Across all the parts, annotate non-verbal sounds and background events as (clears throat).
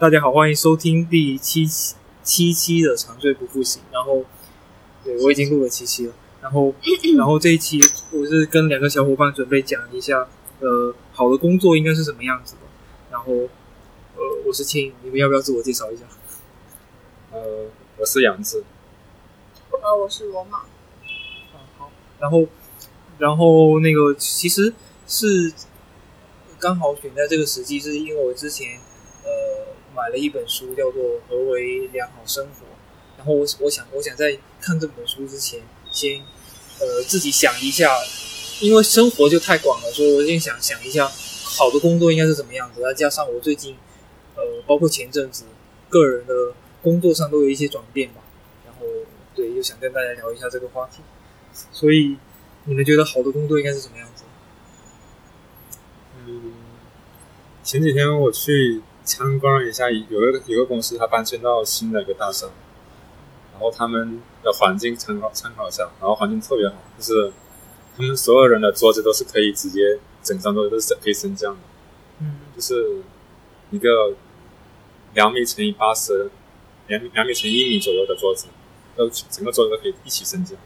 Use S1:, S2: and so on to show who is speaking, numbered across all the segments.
S1: 大家好，欢迎收听第七期七期的长醉不复醒。然后，对我已经录了七期了。然后，(coughs) 然后这一期我是跟两个小伙伴准备讲一下，呃，好的工作应该是什么样子的。然后，呃，我是青，你们要不要自我介绍一下？
S2: 呃，我是杨志。
S3: 呃，我是罗马。
S1: 嗯，好。然后，然后那个其实是刚好选在这个时机，是因为我之前呃买了一本书，叫做《何为良好生活》。然后我我想我想在看这本书之前，先呃自己想一下，因为生活就太广了，所以我先想想一下好的工作应该是怎么样子。再加上我最近呃包括前阵子个人的工作上都有一些转变吧。然后对，就想跟大家聊一下这个话题。所以你们觉得好的工作应该是什么样子？
S2: 嗯，前几天我去参观了一下，有个有个公司，它搬迁到新的一个大厦，然后他们的环境参考参考一下，然后环境特别好，就是他们所有人的桌子都是可以直接整张桌子都是可以升降的，
S1: 嗯，
S2: 就是一个两米乘以八十，两两米乘一米左右的桌子，都整个桌子都可以一起升降。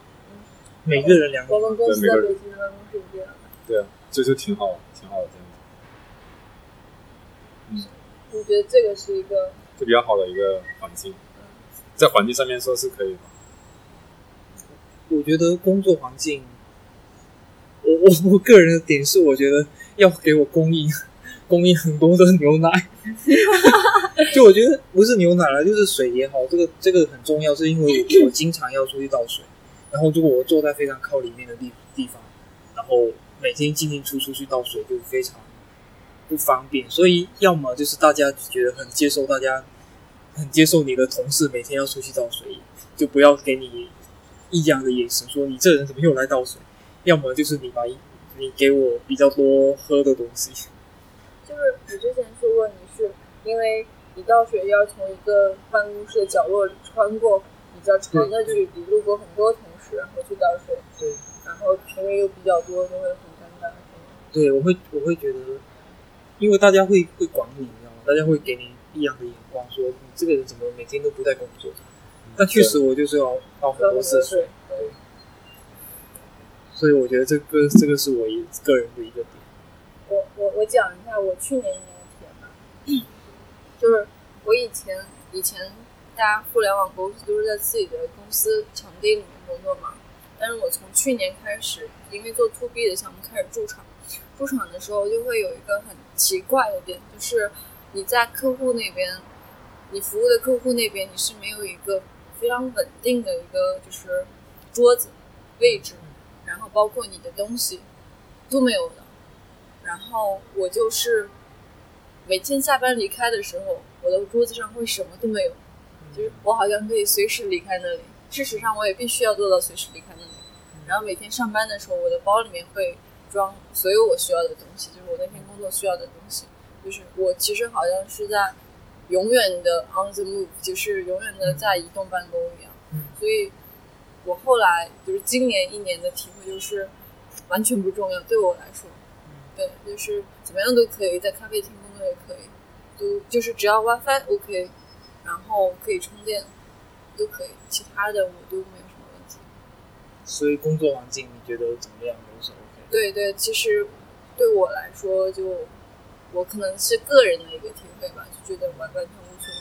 S1: 每个人两个
S3: 我们公司在北京办公室是这样的。
S2: 对啊，这就挺好，挺好的
S3: 我觉得这个是一个
S2: 就比较好的一个环境，在环境上面说是可以的。
S1: 我觉得工作环境，我我我个人的点是，我觉得要给我供应供应很多的牛奶。(laughs) 就我觉得不是牛奶了，就是水也好，这个这个很重要，是因为我经常要出去倒水，然后如果我坐在非常靠里面的地地方，然后每天进进出出去倒水就非常不方便，所以要么就是大家觉得很接受，大家很接受你的同事每天要出去倒水，就不要给你异样的眼神，说你这人怎么又来倒水？(laughs) 要么就是你把你给我比较多喝的东西。
S3: 就是我之前说过，你是因为你倒水要从一个办公室的角落里穿过比较长的距离，路过很多同事，然后去倒水，
S1: 对，
S3: 然后评委又比较多，就会很尴尬。
S1: 对，我会我会觉得，因为大家会会管你，你知道吗？大家会给你异样的眼光，说你这个人怎么每天都不在工作？但确实我就是要倒很多次水，
S3: 对，
S1: 所以我觉得这个这个是我一个人的一个点。
S3: 我我我讲一下我去年一年的体验吧，就是我以前以前大家互联网公司都是在自己的公司场地里面工作嘛，但是我从去年开始，因为做 to B 的项目开始驻场，驻场的时候就会有一个很奇怪的点，就是你在客户那边，你服务的客户那边你是没有一个非常稳定的一个就是桌子位置，然后包括你的东西都没有的。然后我就是每天下班离开的时候，我的桌子上会什么都没有，就是我好像可以随时离开那里。事实上，我也必须要做到随时离开那里。然后每天上班的时候，我的包里面会装所有我需要的东西，就是我那天工作需要的东西。就是我其实好像是在永远的 on the move，就是永远的在移动办公一样。
S1: 嗯
S3: 所以我后来就是今年一年的体会就是，完全不重要，对我来说。对，就是怎么样都可以，在咖啡厅工作也可以，都就是只要 WiFi OK，然后可以充电，都可以，其他的我都没有什么问题。
S1: 所以工作环境你觉得怎么样都是 OK 的。
S3: 对对，其实对我来说就，我可能是个人的一个体会吧，就觉得完完全无所谓。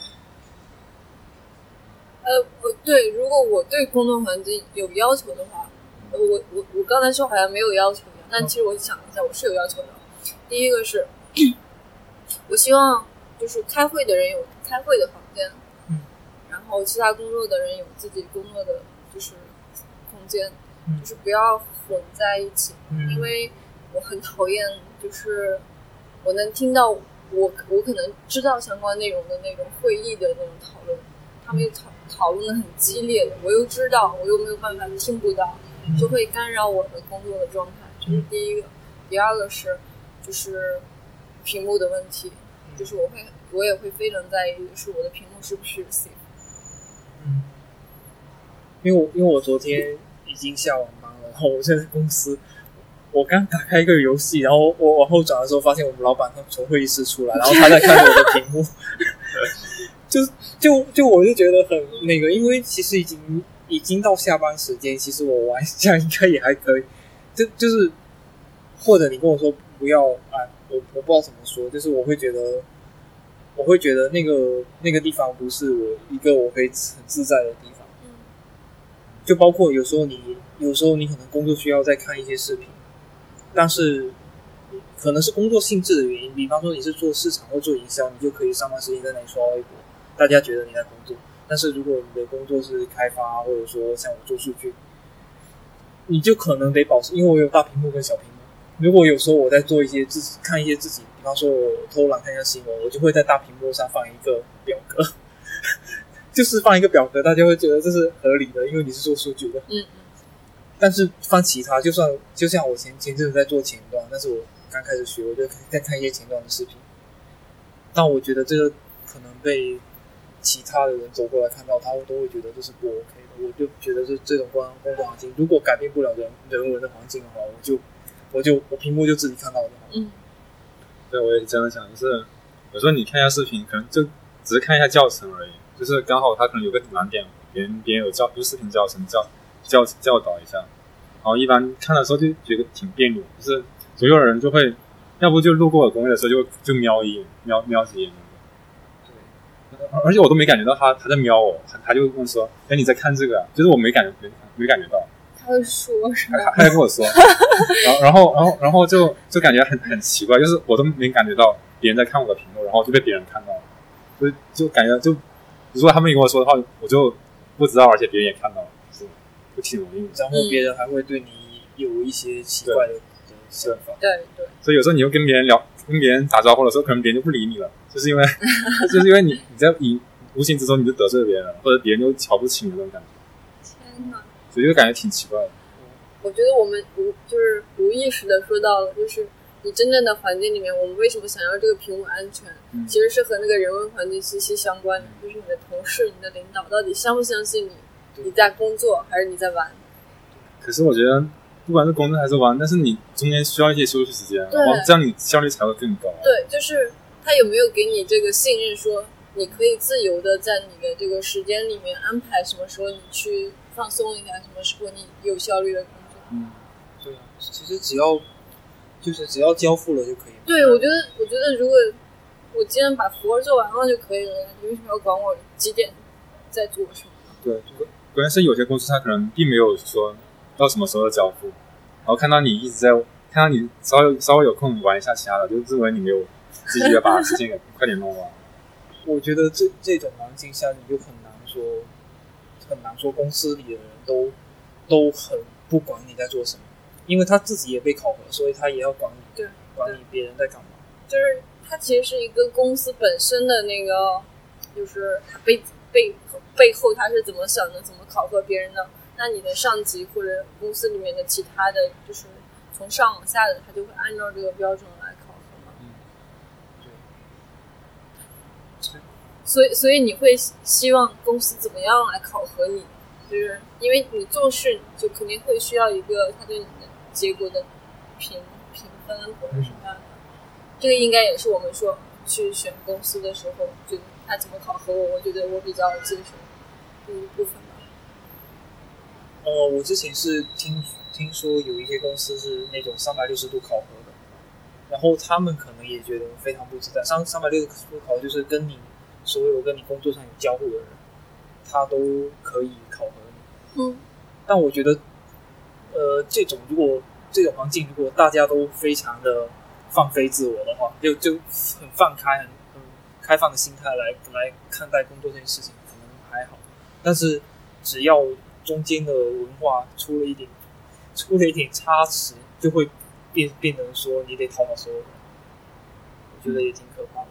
S3: 呃，我对，如果我对工作环境有要求的话，呃我我我刚才说好像没有要求一样，但其实我想了一下，我是有要求的。第一个是，我希望就是开会的人有开会的房间，
S1: 嗯，
S3: 然后其他工作的人有自己工作的就是空间，
S1: 嗯。
S3: 就是不要混在一起，
S1: 嗯。
S3: 因为我很讨厌就是我能听到我我可能知道相关内容的那种会议的那种讨论，他们又讨讨论的很激烈的，我又知道我又没有办法听不到，就会干扰我的工作的状态，这是第一个。第二个是就是屏幕的问题，就是我会我也会非常在意就是我的屏幕是不是 safe。
S1: 嗯，因为我因为我昨天已经下完班了，然后我现在公司，我刚打开一个游戏，然后我往后转的时候，发现我们老板他从会议室出来，然后 (laughs) 他在看我的屏幕，(laughs) 就就就我就觉得很那个，因为其实已经已经到下班时间，其实我玩一下应该也还可以。就就是或者你跟我说不要啊，我我不知道怎么说，就是我会觉得我会觉得那个那个地方不是我一个我可以很自在的地方。
S3: 嗯
S1: 就包括有时候你有时候你可能工作需要再看一些视频，但是可能是工作性质的原因，比方说你是做市场或做营销，你就可以上班时间在那里刷微博，大家觉得你在工作。但是如果你的工作是开发，或者说像我做数据，你就可能得保持，因为我有大屏幕跟小屏幕。如果有时候我在做一些自己看一些自己，比方说我偷懒看一下新闻，我就会在大屏幕上放一个表格，就是放一个表格，大家会觉得这是合理的，因为你是做数据的。
S3: 嗯嗯
S1: 但是放其他，就算就像我前前阵子在做前端，但是我刚开始学，我就在看一些前端的视频。但我觉得这个可能被其他的人走过来看到，他们都会觉得这是不 OK 的。我就觉得这这种工工作环境，如果改变不了人人文的环境的话，我就我就我屏幕就自己看到就好。
S3: 嗯
S2: 对，我也是这样想，就是有时候你看一下视频，可能就只是看一下教程而已，就是刚好他可能有个难点，别人别人有教有视频教程教教教导一下，然后一般看的时候就觉得挺别扭，就是所有人就会，要不就路过我工位的时候就就瞄一眼，瞄瞄几眼，
S1: 对，
S2: 而而且我都没感觉到他他在瞄我，他他就问说，哎你在看这个啊？就是我没感觉没没感觉到，
S3: 他会说什么？
S2: 他他在跟我说，然后然后然后然后就就感觉很很奇怪，就是我都没感觉到别人在看我的屏幕，然后就被别人看到了，就就感觉就如果他们跟我说的话，我就不知道，而且别人也看到了，是就挺容易的。
S1: 然后别人还会对你有一些奇怪的的想法。
S3: 对对，
S2: 所以有时候你又跟别人聊，跟别人打招呼的时候，可能别人就不理你了，(laughs) 就是因为 (laughs) 就是因为你你在你无形之中你就得罪了别人了，或者别人就瞧不起你那种感觉，
S3: 天哪！
S2: 所以就感觉挺奇怪的。
S3: 我觉得我们无就是无意识的说到了，就是你真正的环境里面，我们为什么想要这个屏幕安全，
S2: 嗯
S3: 其实是和那个人文环境息息相关的。就是你的同事、你的领导到底相不相信你，你在工作还是你在玩？
S2: 可是我觉得不管是工作还是玩，但是你中间需要一些休息时间，然后这样你效率才会更高。
S3: 对，就是他有没有给你这个信任，说你可以自由的在你的这个时间里面安排什么时候你去放松一下，什么时候你有效率的工作。
S2: 嗯，
S1: 对啊，其实只要就是只要交付了就可以。
S3: 对，我觉得，我觉得如果我今天把活儿做完了就可以了，你为什么要管我几点在做什么？
S2: 对，关键是有些公司他可能并没有说到什么时候交付，然后看到你一直在，看到你稍微稍微有空玩一下其他的，就认为你没有积极的把事情给 (laughs) 快点弄完。
S1: 我觉得这这种环境下，你就很难说，很难说公司里的人都都很不管你在做什么，因为他自己也被考核，所以他也要管理，
S3: 对，
S1: 管理别人在干嘛。
S3: 就是他其实是一个公司本身的那个，就是他背背背后他是怎么想的，怎么考核别人的。那你的上级或者公司里面的其他的就是从上往下的，他就会按照这个标准来考核嘛。
S1: 嗯，对，
S3: 所以，所以你会希希望公司怎么样来考核你？就是因为你做事就肯定会需要一个他对结果的评评分或者什么样的。这个应该也是我们说去选公司的时候，就他怎么考核我，我觉得我比较接受的一部分吧。
S1: 呃，我之前是听听说有一些公司是那种三百六十度考核的，然后他们可能也觉得非常不自在。三三百六十度考核就是跟你所有跟你工作上有交互的人，他都可以考核你。
S3: 嗯，
S1: 但我觉得，呃，这种如果这种环境如果大家都非常的放飞自我的话，就就很放开、很很开放的心态来来看待工作这件事情，可能还好。但是只要中间的文化出了一点出了一点差池，就会变变成说你得讨好所有人，我觉得也挺可怕的。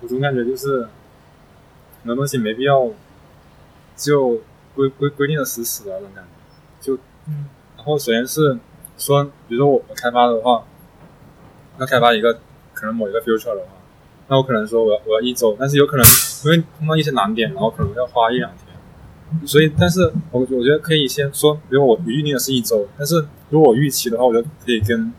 S2: 我总感觉就是很多东西没必要就规规规定的死死的那种感觉。就
S1: 嗯
S2: 然后首先是说，比如说我我开发的话，要开发一个可能某一个 feature 的话，那我可能说我要我要一周，但是有可能因为碰到一些难点，然后可能要花一两天。所以，但是我我觉得可以先说，比如我预定的是一周，但是如果我预期的话，我就可以跟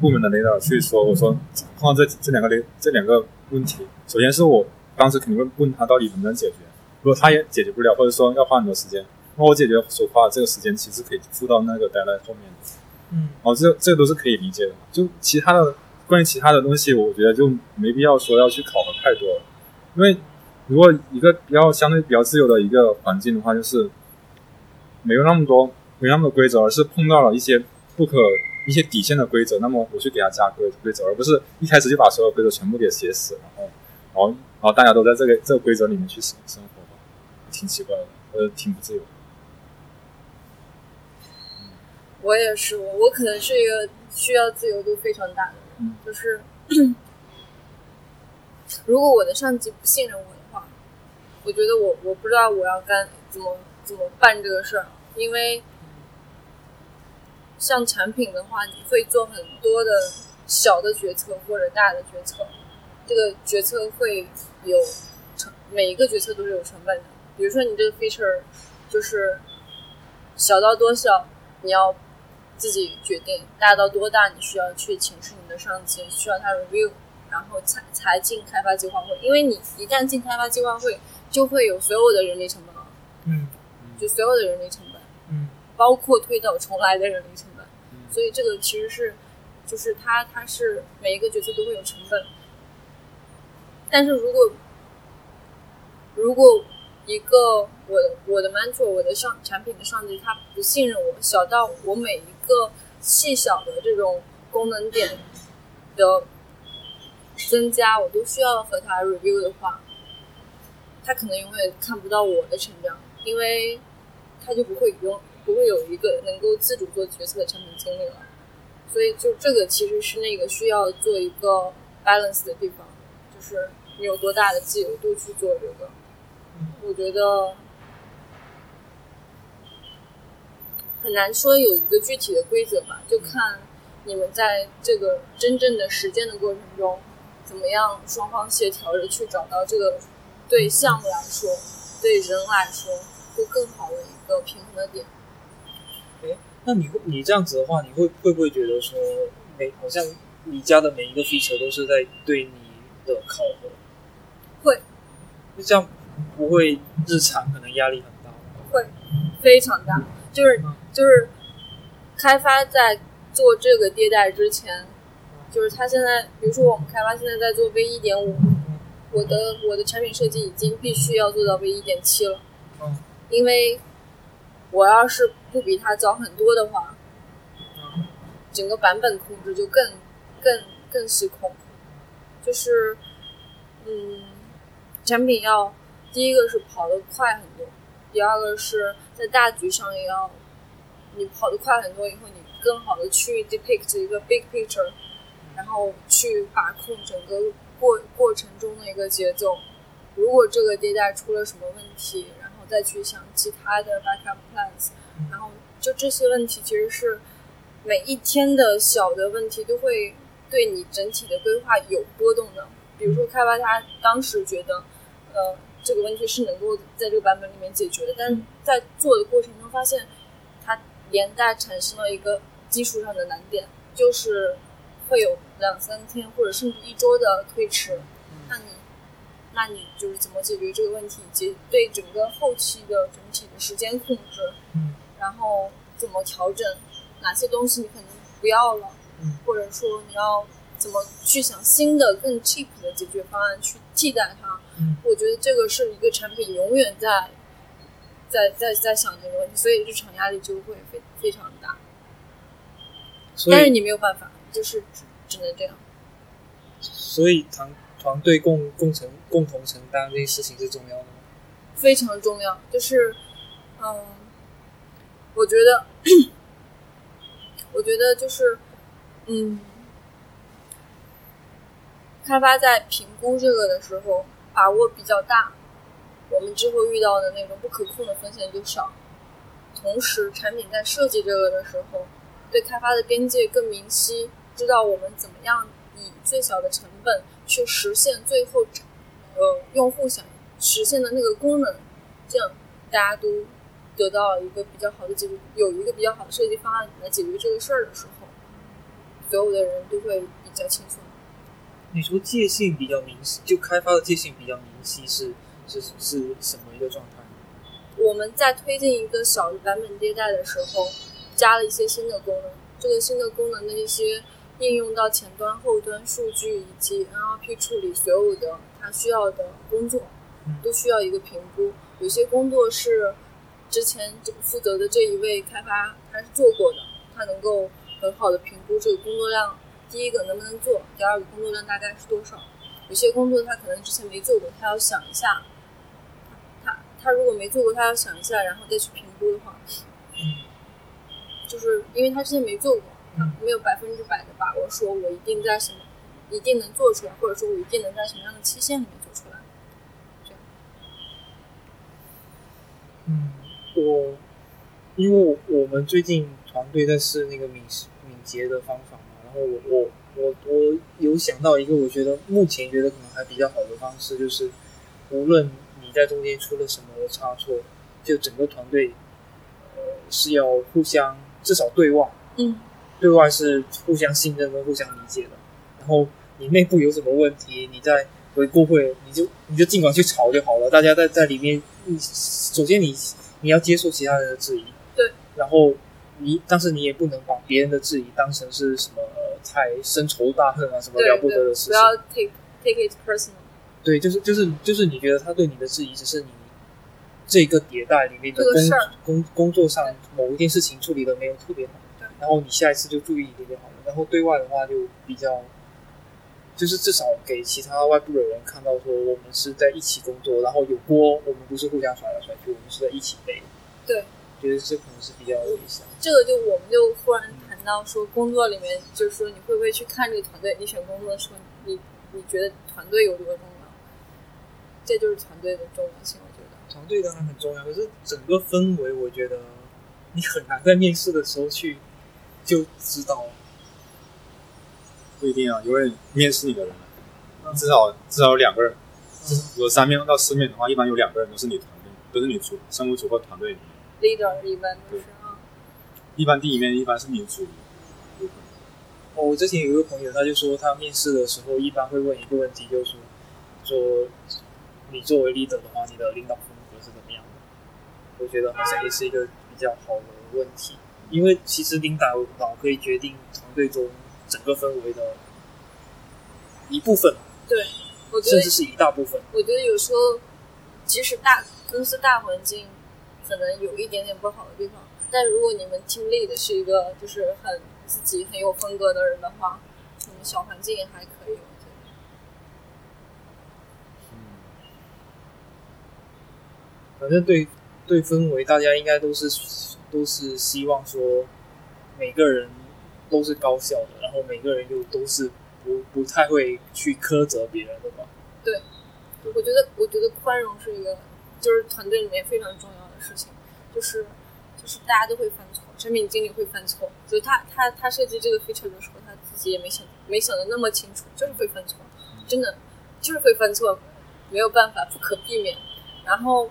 S2: 部门的领导去说，我说碰到这这两个这两个问题，首先是我当时肯定会问他到底能不能解决。如果他也解决不了，或者说要花很多时间，那我解决所花的这个时间其实可以付到那个 deadline 后面的。
S1: 嗯
S2: 哦，这这都是可以理解的。就其他的关于其他的东西，我觉得就没必要说要去考核太多了，因为如果一个比较相对比较自由的一个环境的话，就是没有那么多没有那么多规则，而是碰到了一些不可一些底线的规则，那么我去给他加规规则，而不是一开始就把所有规则全部给写死，然后然后然后大家都在这个这个规则里面去生生活，挺奇怪的，呃，挺不自由的。
S3: 我也是，我我可能是一个需要自由度非常大的人，
S2: 嗯。
S3: 就是 (clears throat) 如果我的上级不信任我的话，我觉得我我不知道我要干怎么怎么办这个事儿，因为像产品的话，你会做很多的小的决策或者大的决策，这个决策会有成每一个决策都是有成本的，比如说你这个 feature 就是小到多小，你要自己决定；大到多大，你需要去请示你的上级，需要他 review，然后才才进开发计划会。因为你一旦进开发计划会，就会有所有的人力成本了，
S1: 嗯
S3: 就所有的人力成本，
S1: 嗯
S3: 包括推倒重来的人力成本。
S2: 嗯
S3: 所以这个其实是，就是他他是每一个角色都会有成本。但是如果如果一个我的我的 mentor 我的上产品的上级他不信任我，小到我每一一个细小的这种功能点的增加，我都需要和他 review 的话，他可能永远看不到我的成长，因为他就不会永不会有一个能够自主做决策的产品经理了。所以就这个其实是那个需要做一个 balance 的地方，就是你有多大的自由度去做这个。我觉得很难说有一个具体的规则吧，就看你们在这个真正的实践的过程中，怎么样双方协调着去找到这个对项目来说、对人来说都更好的一个平衡的点。
S1: 哎那你会你这样子的话，你会会不会觉得说每好像你家的每一个 feature 都是在对你的考核？
S3: 会，
S1: 那这样不会日常可能压力很大吗？
S3: 会非常大，就是
S1: 嗯
S3: 就是开发在做这个迭代之前，就是他现在，比如说我们开发现在在做 V 一点五，我的我的产品设计已经必须要做到 V 一点七了，
S1: 嗯
S3: 因为我要是不比他早很多的话，
S1: 嗯
S3: 整个版本控制就更更更失控，就是嗯，产品要第一个是跑得快很多，第二个是在大局上也要你跑得快很多以后，你更好的去 depict 一个 big picture，然后去把控整个过过程中的一个节奏。如果这个迭代出了什么问题，然后再去想其他的 backup plans，然后就这些问题其实是每一天的小的问题都会对你整体的规划有波动的。比如说开发他当时觉得，呃，这个问题是能够在这个版本里面解决的，但是在做的过程中发现，它连带产生了一个技术上的难点，就是会有两三天或者甚至一周的推迟。那你，那你就是怎么解决这个问题，以及对整个后期的整体的时间控制，
S1: 嗯
S3: 然后怎么调整，哪些东西你可能不要了，
S1: 嗯
S3: 或者说你要怎么去想新的更 cheap 的解决方案去替代它。
S1: 嗯
S3: 我觉得这个是一个产品永远在在在在想这个问题，所以日常压力就会非非常大。但是你没有办法，就是只只能这样。
S1: 所以团团队共共成共同承担这些事情是重要的吗？
S3: 非常重要。就是，嗯，我觉得，我觉得就是，嗯，开发在评估这个的时候，把握比较大，我们之后遇到的那种不可控的风险就少。同时，产品在设计这个的时候，对开发的边界更明晰，知道我们怎么样以最小的成本去实现最后，呃，用户想实现的那个功能，这样大家都得到一个比较好的解决，有一个比较好的设计方案来解决这个事儿的时候，所有的人都会比较轻松。
S1: 你说界限比较明晰，就开发的界限比较明晰是是是什么一个状态？
S3: 我们在推进一个小的版本迭代的时候，加了一些新的功能。这个新的功能的一些应用到前端、后端数据以及 NLP 处理所有的它需要的工作，都需要一个评估。有些工作是之前这个负责的这一位开发他是做过的，他能够很好的评估这个工作量，第一个能不能做，第二个工作量大概是多少。有些工作他可能之前没做过，他要想一下。他他如果没做过，他要想一下，然后再去评估的话，就是因为他之前没做过，他没有百分之百的把握，说我一定在什么一定能做出来，或者说我一定能在什么样的期限里面做出来。
S1: 嗯，我因为我我们最近团队在试那个敏敏捷的方法嘛，然后我我我我有想到一个，我觉得目前觉得可能还比较好的方式，就是无论你在中间出了什么差错，就整个团队呃是要互相至少对外，
S3: 嗯，
S1: 对外是互相信任跟互相理解的。然后你内部有什么问题，你在回顾会，你就你就尽管去吵就好了。大家在在里面，你首先你你要接受其他人的质疑，
S3: 对，
S1: 然后你但是你也不能把别人的质疑当成是什么呃太深仇大恨啊，什么了不得，的事情。
S3: 不要 take take it personal。
S1: 对，就是就是就是你觉得他对你的质疑只是你这个迭代里面的工工工作上某一件事情处理的没有特别好，然后你下一次就注意一点就好了。然后对外的话就比较，就是至少给其他外部的人看到说我们是在一起工作，然后有锅我们不是互相甩来甩去，我们是在一起背。
S3: 对，
S1: 觉得这可能是比较有意思。
S3: 这个就我们就忽然谈到说，工作里面就是说，你会不会去看这个团队？你选工作的时候，你你觉得团队有多重要？这就是团队的重要性，我觉得。
S1: 团队当然很重要，可是整个氛围，我觉得你很难在面试的时候去就知道。
S2: 不一定啊，因为面试你的人，至少至少有两个人，如果三面到四面的话，一般有两个人都是你团队，都是你组生物组或团队里面。
S3: leader 一般都是啊，
S2: 一般第一面一般是你组，
S1: 哦，我之前有一个朋友，他就说他面试的时候一般会问一个问题，就是说，说你作为 leader 的话，你的领导风格是怎么样的？我觉得好像也是一个比较好的问题，因为其实领导导可以决定团队中整个氛围的一部分，
S3: 对，我觉得
S1: 甚至是一大部分。
S3: 我觉得有时候，即使大公司大环境可能有一点点不好的地方，但如果你们 team lead 是一个就是很自己很有风格的人的话，你们小环境也还可以。我觉得
S1: 反正对对氛围，大家应该都是都是希望说每个人都是高效的，然后每个人又都是不不太会去苛责别人的吧。
S3: 对我觉得，我觉得宽容是一个，就是团队里面非常重要的事情，就是就是大家都会犯错，产品经理会犯错，所以他他他设计这个 feature 的时候，他自己也没想没想的那么清楚，就是会犯错，真的就是会犯错，没有办法，不可避免。然后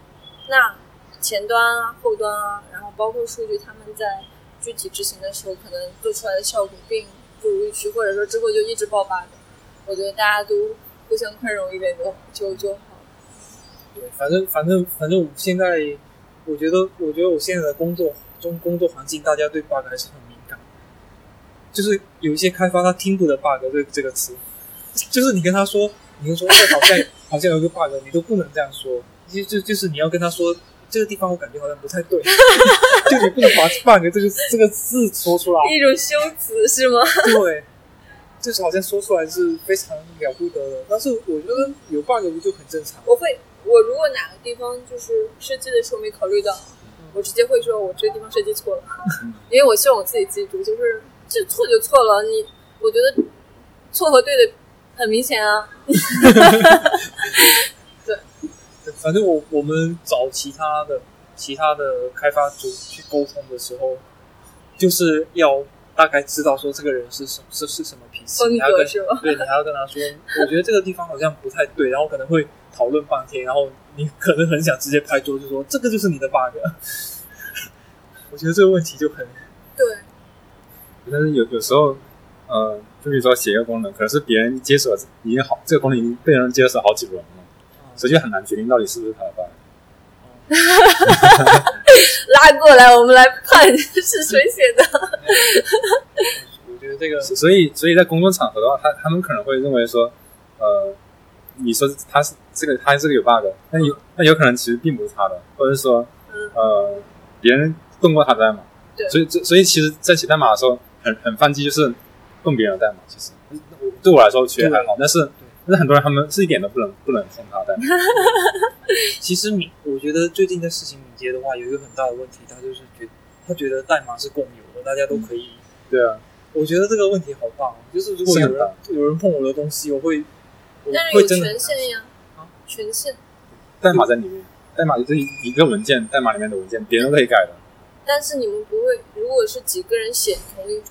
S3: 那前端啊、后端啊，然后包括数据，他们在具体执行的时候，可能做出来的效果并不如预期，或者说之后就一直爆 bug。我觉得大家都互相宽容一点就就就好。
S1: 对，反正反正反正我现在，我觉得我觉得我现在的工作中工作环境，大家对 bug 还是很敏感。就是有一些开发他听不得 bug 这这个词，(laughs) 就是你跟他说，你就说这好像好像有个 bug，你都不能这样说，就就就是你要跟他说这个地方我感觉好像不太对，(laughs) 就你不能把 bug 这个这个字说出来，
S3: 一种修辞是吗？
S1: 对，就是好像说出来是非常了不得的，但是我觉得有 bug 不就很正常？
S3: 我会，我如果哪个地方就是设计的时候没考虑到，我直接会说我这个地方设计错了，(laughs) 因为我希望我自己记住，就是这错就错了，你我觉得错和对的很明显啊。(laughs)
S1: 对反正我我们找其他的其他的开发组去沟通的时候，就是要大概知道说这个人是什是是什么脾气，
S3: 风
S1: 你还要跟？对你还要跟他说，(laughs) 我觉得这个地方好像不太对，然后可能会讨论半天，然后你可能很想直接拍桌子说这个就是你的 bug。(laughs) 我觉得这个问题就很
S3: 对，
S2: 但是有有时候呃，就比如说写一个功能，可能是别人接手已经好，这个功能已经被人接手好几轮了，所以就很难决定到底是不是他的 bug。(laughs)
S3: 拉过来，我们来判是谁写的。
S1: 我觉得这个
S2: 所以，所以在工作场合的话，他他们可能会认为说，呃，你说他是这个，他这个有 bug，那有那有可能其实并不是他的，或者是说，
S3: 嗯
S2: 呃，别人动过他的代码，
S3: 对
S2: 所以这所以其实，在写代码的时候，很很犯忌，就是动别人的代码。其实对我来说其实还好，但是但是很多人他们是一点都不能不能碰他的代码。(laughs)
S1: 其实敏，我觉得最近在实行敏捷的话，有一个很大的问题，他就是觉他觉得代码是共有的，大家都可以。
S2: 对啊，
S1: 我觉得这个问题好棒哦，就是如果有人有人碰我的东西，我会我
S3: 但是有
S1: 会真的很
S3: 权限呀
S1: 啊，
S3: 权限。
S2: 代码在里面，代码就是一个文件，代码里面的文件，别人都可以改的。
S3: 但是你们不会，如果是几个人写同一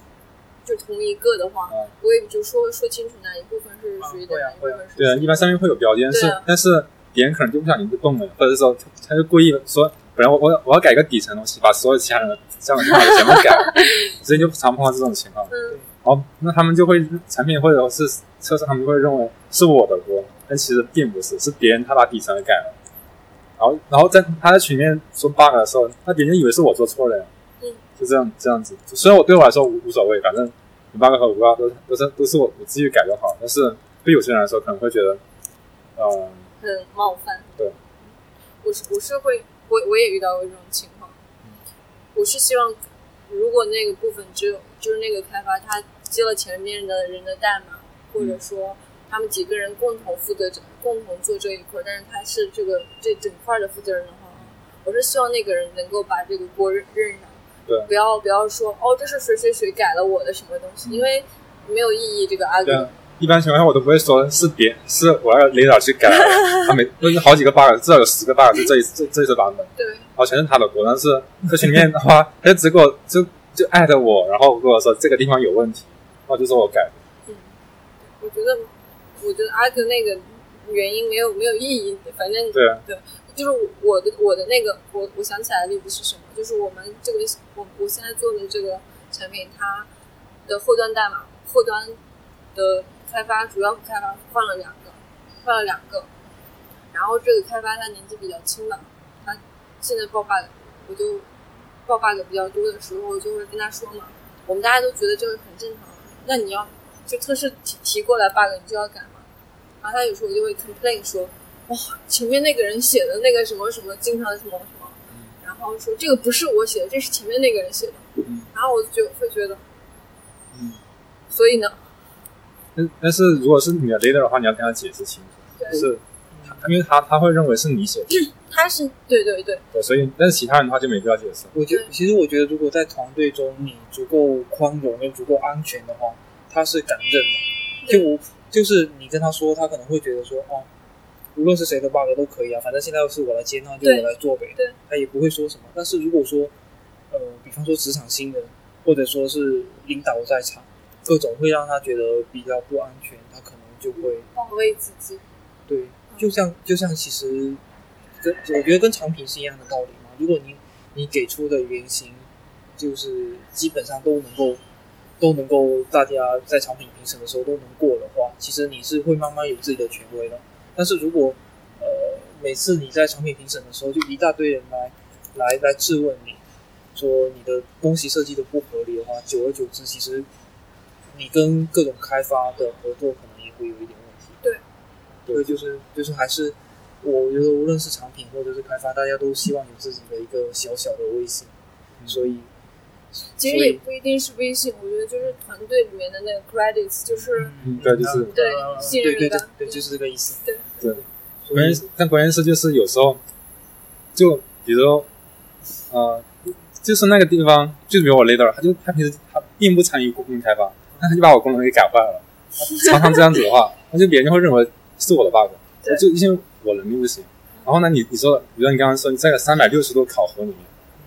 S3: 就同一个的话，
S2: 啊
S3: 不会就说说清楚哪一部分是谁的，
S1: 啊会啊
S3: 哪一部分是
S2: 对啊，
S3: 谁的
S2: 一般上面会有标签，是
S3: 啊
S2: 但是别人可能就不小心就动了，或者是说他就故意说，本来我我我要改一个底层东西，把所有其他人的这样的代码全部改了，(laughs) 所以就常碰到这种情况。
S3: 嗯，
S2: 哦，那他们就会产品或者是测试，他们会认为是我的锅，但其实并不是，是别人他把底层给改了。然后，然后在他在群里面说 bug 的时候，那别人以为是我做错了呀。
S3: 嗯，
S2: 就这样这样子。虽然我对我来说无无所谓，反正有 bug 和无 bug 都都是都是我我自己改就好。但是对有些人来说，可能会觉得，呃，
S3: 很冒犯。
S2: 对，
S3: 我是我是会，我我也遇到过这种情况。我是希望，如果那个部分只有就是那个开发他接了前面的人的代码，或者说他们几个人共同负责这共同做这一块，但是他是这个这整块的负责人的话，我是希望那个人能够把这个锅认认上。
S2: 对
S3: 不要不要说哦，这是谁谁谁改了我的什么东西，因为没有意义。这个 argue
S2: 对啊，一般情况下我都不会说是别是我要领导去改，他每不是好几个 bug，至少有十个 bug 是这一这这一次版本。
S3: 对，
S2: 然后全是他的锅，但是在群里面的话，他就只给我就就艾特我，然后跟我说这个地方有问题，然后就说我改。
S3: 嗯，我觉得，我觉得阿哥那个原因没有没有意义，反正
S2: 对啊，
S3: 就是我的我的那个我我想起来的例子是什么？就是我们这个我我现在做的这个产品，它的后端代码后端的开发主要开发换了两个，换了两个，然后这个开发他年纪比较轻嘛，他现在爆 bug，我就爆 bug 比较多的时候，就会跟他说嘛，我们大家都觉得这个很正常，那你要就测试提提过来 bug，你就要改嘛。然后他有时候就会 complain 说，哇，前面那个人写的那个什么什么，经常什么什么，然后说这个不是我写的，这是前面那个人写的。
S2: 嗯。
S3: 然后我就会觉得，
S2: 嗯，
S3: 所以呢，
S2: 但但是如果是你的 leader 的话，你要跟他解释清楚，
S3: 对。
S2: 是他，因为他他会认为是你写的，
S3: 他是对对对，
S2: 对，所以但是其他人的话就没必要解释。
S1: 我觉得，其实我觉得，如果在团队中你足够宽容又足够安全的话，他是敢认的。就我就是你跟他说，他可能会觉得说，哦，无论是谁的 bug 都可以啊，反正现在是我来接，那就我来做呗。
S3: 对，
S1: 他也不会说什么。但是如果说，呃，比方说职场新人，或者说是领导在场，各种会让他觉得比较不安全，他可能就会
S3: 保卫自己。
S1: 对，就像就像其实跟我觉得跟产品是一样的道理嘛。如果你你给出的原型就是基本上都能够都能够大家在产品评审的时候都能过的话，其实你是会慢慢有自己的权威的。但是如果呃每次你在产品评审的时候，就一大堆人来来来质问你，说你的东西设计的不合理的话，久而久之，其实你跟各种开发的合作可能也会有一点问题。
S3: 对，
S1: 对，就是就是还是，我觉得无论是产品或者是开发，大家都希望有自己的一个小小的微信，所以
S3: 其实也不一定是微信，我觉得就是团队里面的那个 credits，就是
S2: 嗯对就是
S3: 对
S1: 呃
S3: 信任感
S1: 对对对对，就是这个意思。
S3: 对
S2: 对，关键但关键是就是有时候，就比如，呃，就是那个地方，就比如我 leader，他就他平时他并不参与功能开发，但他就把我功能给改坏了。常常这样子的话，(laughs) 那就别人就会认为是我的 bug，
S3: 对
S2: 就因为我能力不行。然后呢，你你说，比如说你刚刚说你在三百六十度考核里面，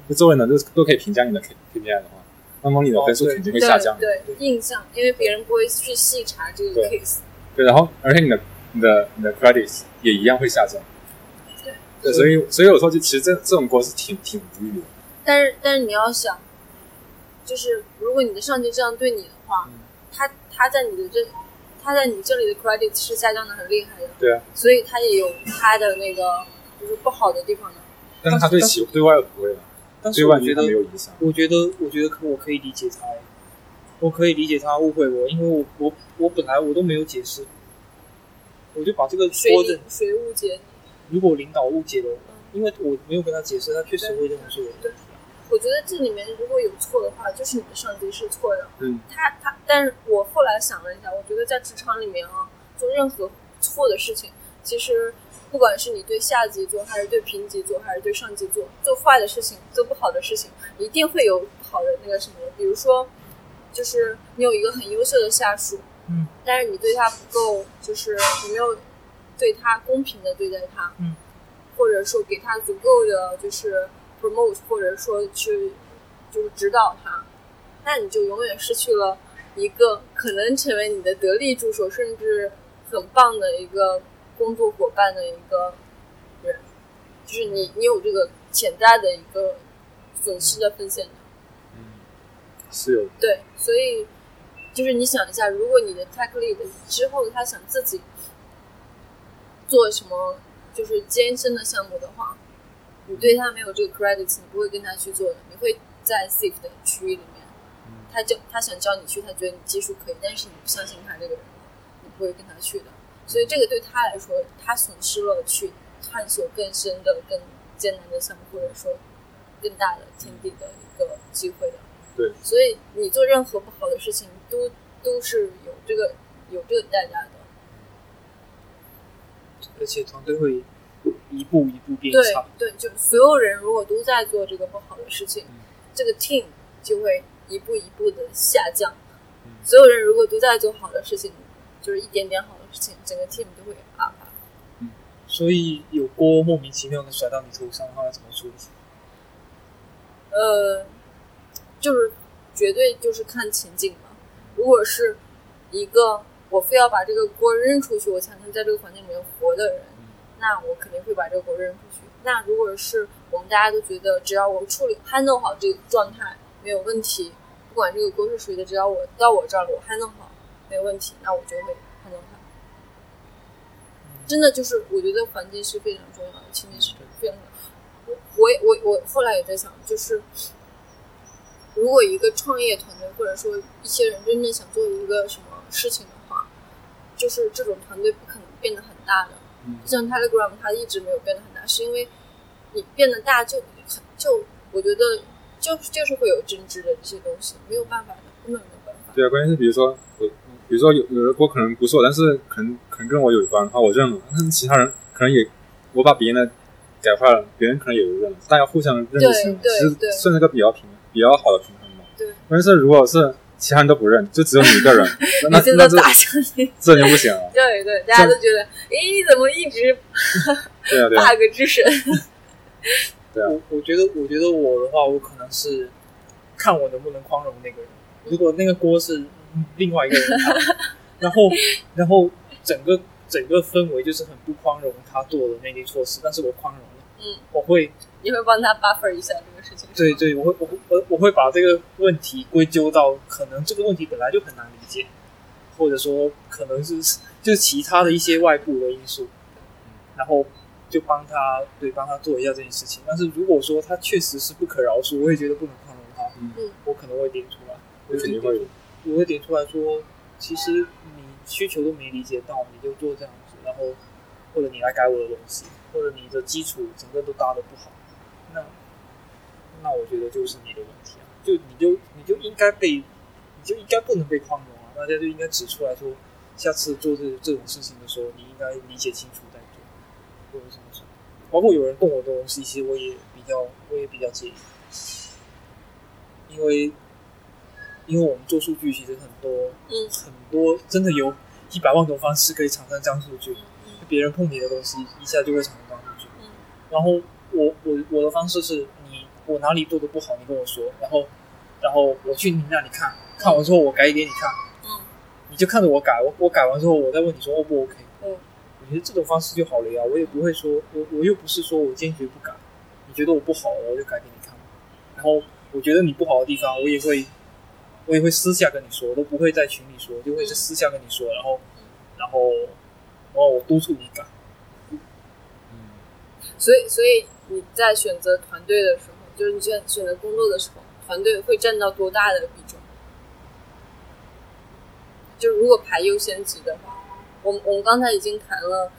S2: 就周围人都都可以评价你的 K K P I 的话，那么你的分数肯定会下降。
S3: 对对印象，因为别人不会去细查这个
S2: 对
S3: case。
S2: 对，然后而且你的你的你的 credits 也一样会下降。
S3: 对，
S2: 对，所以所以有时候就其实这这种锅是挺挺无语的。
S3: 但是但是你要想，就是如果你的上级这样对你的话，
S2: 嗯
S3: 他他在你的这，他在你这里的 credit 是下降的很厉害的，
S2: 对啊，
S3: 所以他也有他的那个就是不好的地方的。
S2: 但是他对企对外不会的，
S1: 但
S2: 对外他
S1: 是我觉得。我觉得，我觉得可我可以理解他，我可以理解他误会我，因为我我我本来我都没有解释，我就把这个说着，
S3: 谁误解你？
S1: 如果领导误解了我，
S3: 嗯
S1: 因为我没有跟他解释，他确实会认为是我的问题啊。
S3: 我觉得这里面如果有错的话，就是你的上级是错的。
S2: 嗯，
S3: 他他，但是我后来想了一下，我觉得在职场里面啊，做任何错的事情，其实不管是你对下级做，还是对平级做，还是对上级做，做坏的事情，做不好的事情，一定会有不好的那个什么。比如说，就是你有一个很优秀的下属，
S1: 嗯，
S3: 但是你对他不够，就是你没有对他公平的对待他，
S1: 嗯，
S3: 或者说给他足够的就是 promote，或者说去就是指导他，那你就永远失去了一个可能成为你的得力助手，甚至很棒的一个工作伙伴的一个人，就是你你有这个潜在的一个损失的风险的。
S2: 嗯，是有
S3: 对，所以就是你想一下，如果你的 tech lead 之后他想自己做什么就是艰深的项目的话，你对他没有这个 credit，你不会跟他去做的，你会在 safe 的区域里面，他教他想教你去，他觉得你技术可以，但是你不相信他这个人，你不会跟他去的。所以这个对他来说，他损失了去探索更深的、更艰难的项目，或者说更大的天地的一个机会的。
S2: 对，
S3: 所以你做任何不好的事情，都都是有这个有这个代价的。
S1: 而且团队会一步一步变
S3: 对
S1: 差。
S3: 对，就所有人如果都在做这个不好的事情，
S2: 嗯
S3: 这个 team 就会一步一步的下降。
S2: 嗯
S3: 所有人如果都在做好的事情，就是一点点好整个 team 都会 up。
S1: 所以有锅莫名其妙的甩到你头上的话，要怎么处理？
S3: 呃，就是绝对就是看情景嘛。如果是一个我非要把这个锅扔出去，我才能在这个环境里面活的人，那我肯定会把这个锅扔出去。那如果是我们大家都觉得只要我处理 handle 好这个状态没有问题，不管这个锅是谁的，只要我到我这儿了，我 handle 好没有问题，那我就会。真的就是我觉得环境是非常重要的，情景是非常重要的。我我我我后来也在想，就是如果一个创业团队或者说一些人真正想做一个什么事情的话，就是这种团队不可能变得很大的。
S2: 嗯
S3: 就像 Telegram 它一直没有变得很大，是因为你变得大就很就我觉得就就是会有争执的这些东西，没有办法的，根本没有办法。
S2: 对啊，关键是比如说我，比如说有有的锅可能不是我，但是可能可能跟我有关的话，我认了，但是其他人可能也我把别人的改坏了，别人可能也认了，大家互相认就行了，其实
S3: 对
S2: 算是个比较平比较好的平衡吧。
S3: 对，
S2: 关键是如果是其他人都不认，就只有你一个人，(laughs) 那
S3: 每次
S2: 那这
S3: 都打上去。
S2: 这就不行了。
S3: 对对，大家都觉得，诶，你怎么一直
S2: 对啊对啊
S3: bug 之神？
S2: 对啊 (laughs)
S1: 我我觉得，我觉得我的话，我可能是看我能不能宽容那个人。如果那个锅是另外一个人扛，(laughs) 然后然后整个整个氛围就是很不宽容他做的那些措施，但是我宽容了，
S3: 嗯，
S1: 我会
S3: 你会帮他 buffer 一下这个事情？
S1: 对，对，我会我会我我会把这个问题归咎到可能这个问题本来就很难理解，或者说可能是就是其他的一些外部的因素，然后就帮他对帮他做一下这件事情。但是如果说他确实是不可饶恕，我也觉得不能宽容他，
S3: 嗯
S1: 我可能会点出来，
S2: 我肯定会有。
S1: 我会点出来说，其实你需求都没理解到，你就做这样子，然后或者你来改我的东西，或者你的基础整个都搭的不好，那那我觉得就是你的问题啊，就你就你就应该被，你就应该不能被宽容啊，大家就应该指出来说，下次做这这种事情的时候，你应该理解清楚再做，或者什么什么。包括有人动我的东西，其实我也比较我也比较介意，因为因为我们做数据其实很多
S3: 嗯。
S1: 很多真的有一百万种方式可以产生这样数据，
S3: 嗯。
S1: 别人碰你的东西一下就会产生这样数据。
S3: 嗯。
S1: 然后我我我的方式是你我哪里做的不好，你跟我说，然后然后我去你那里看看完之后我改给你看，
S3: 嗯。
S1: 你就看着我改，我我改完之后我再问你说 O 不 OK？
S3: 嗯。
S1: 我觉得这种方式就好了呀，我也不会说我我又不是说我坚决不改，你觉得我不好我就改给你看，然后我觉得你不好的地方我也会我也会私下跟你说，我都不会在群里说，就会是私下跟你说，然后然后然后我督促你改。
S2: 嗯，
S3: 所以，所以你在选择团队的时候，就是你选选择工作的时候，团队会占到多大的比重？就如果排优先级的话，我们我们刚才已经谈了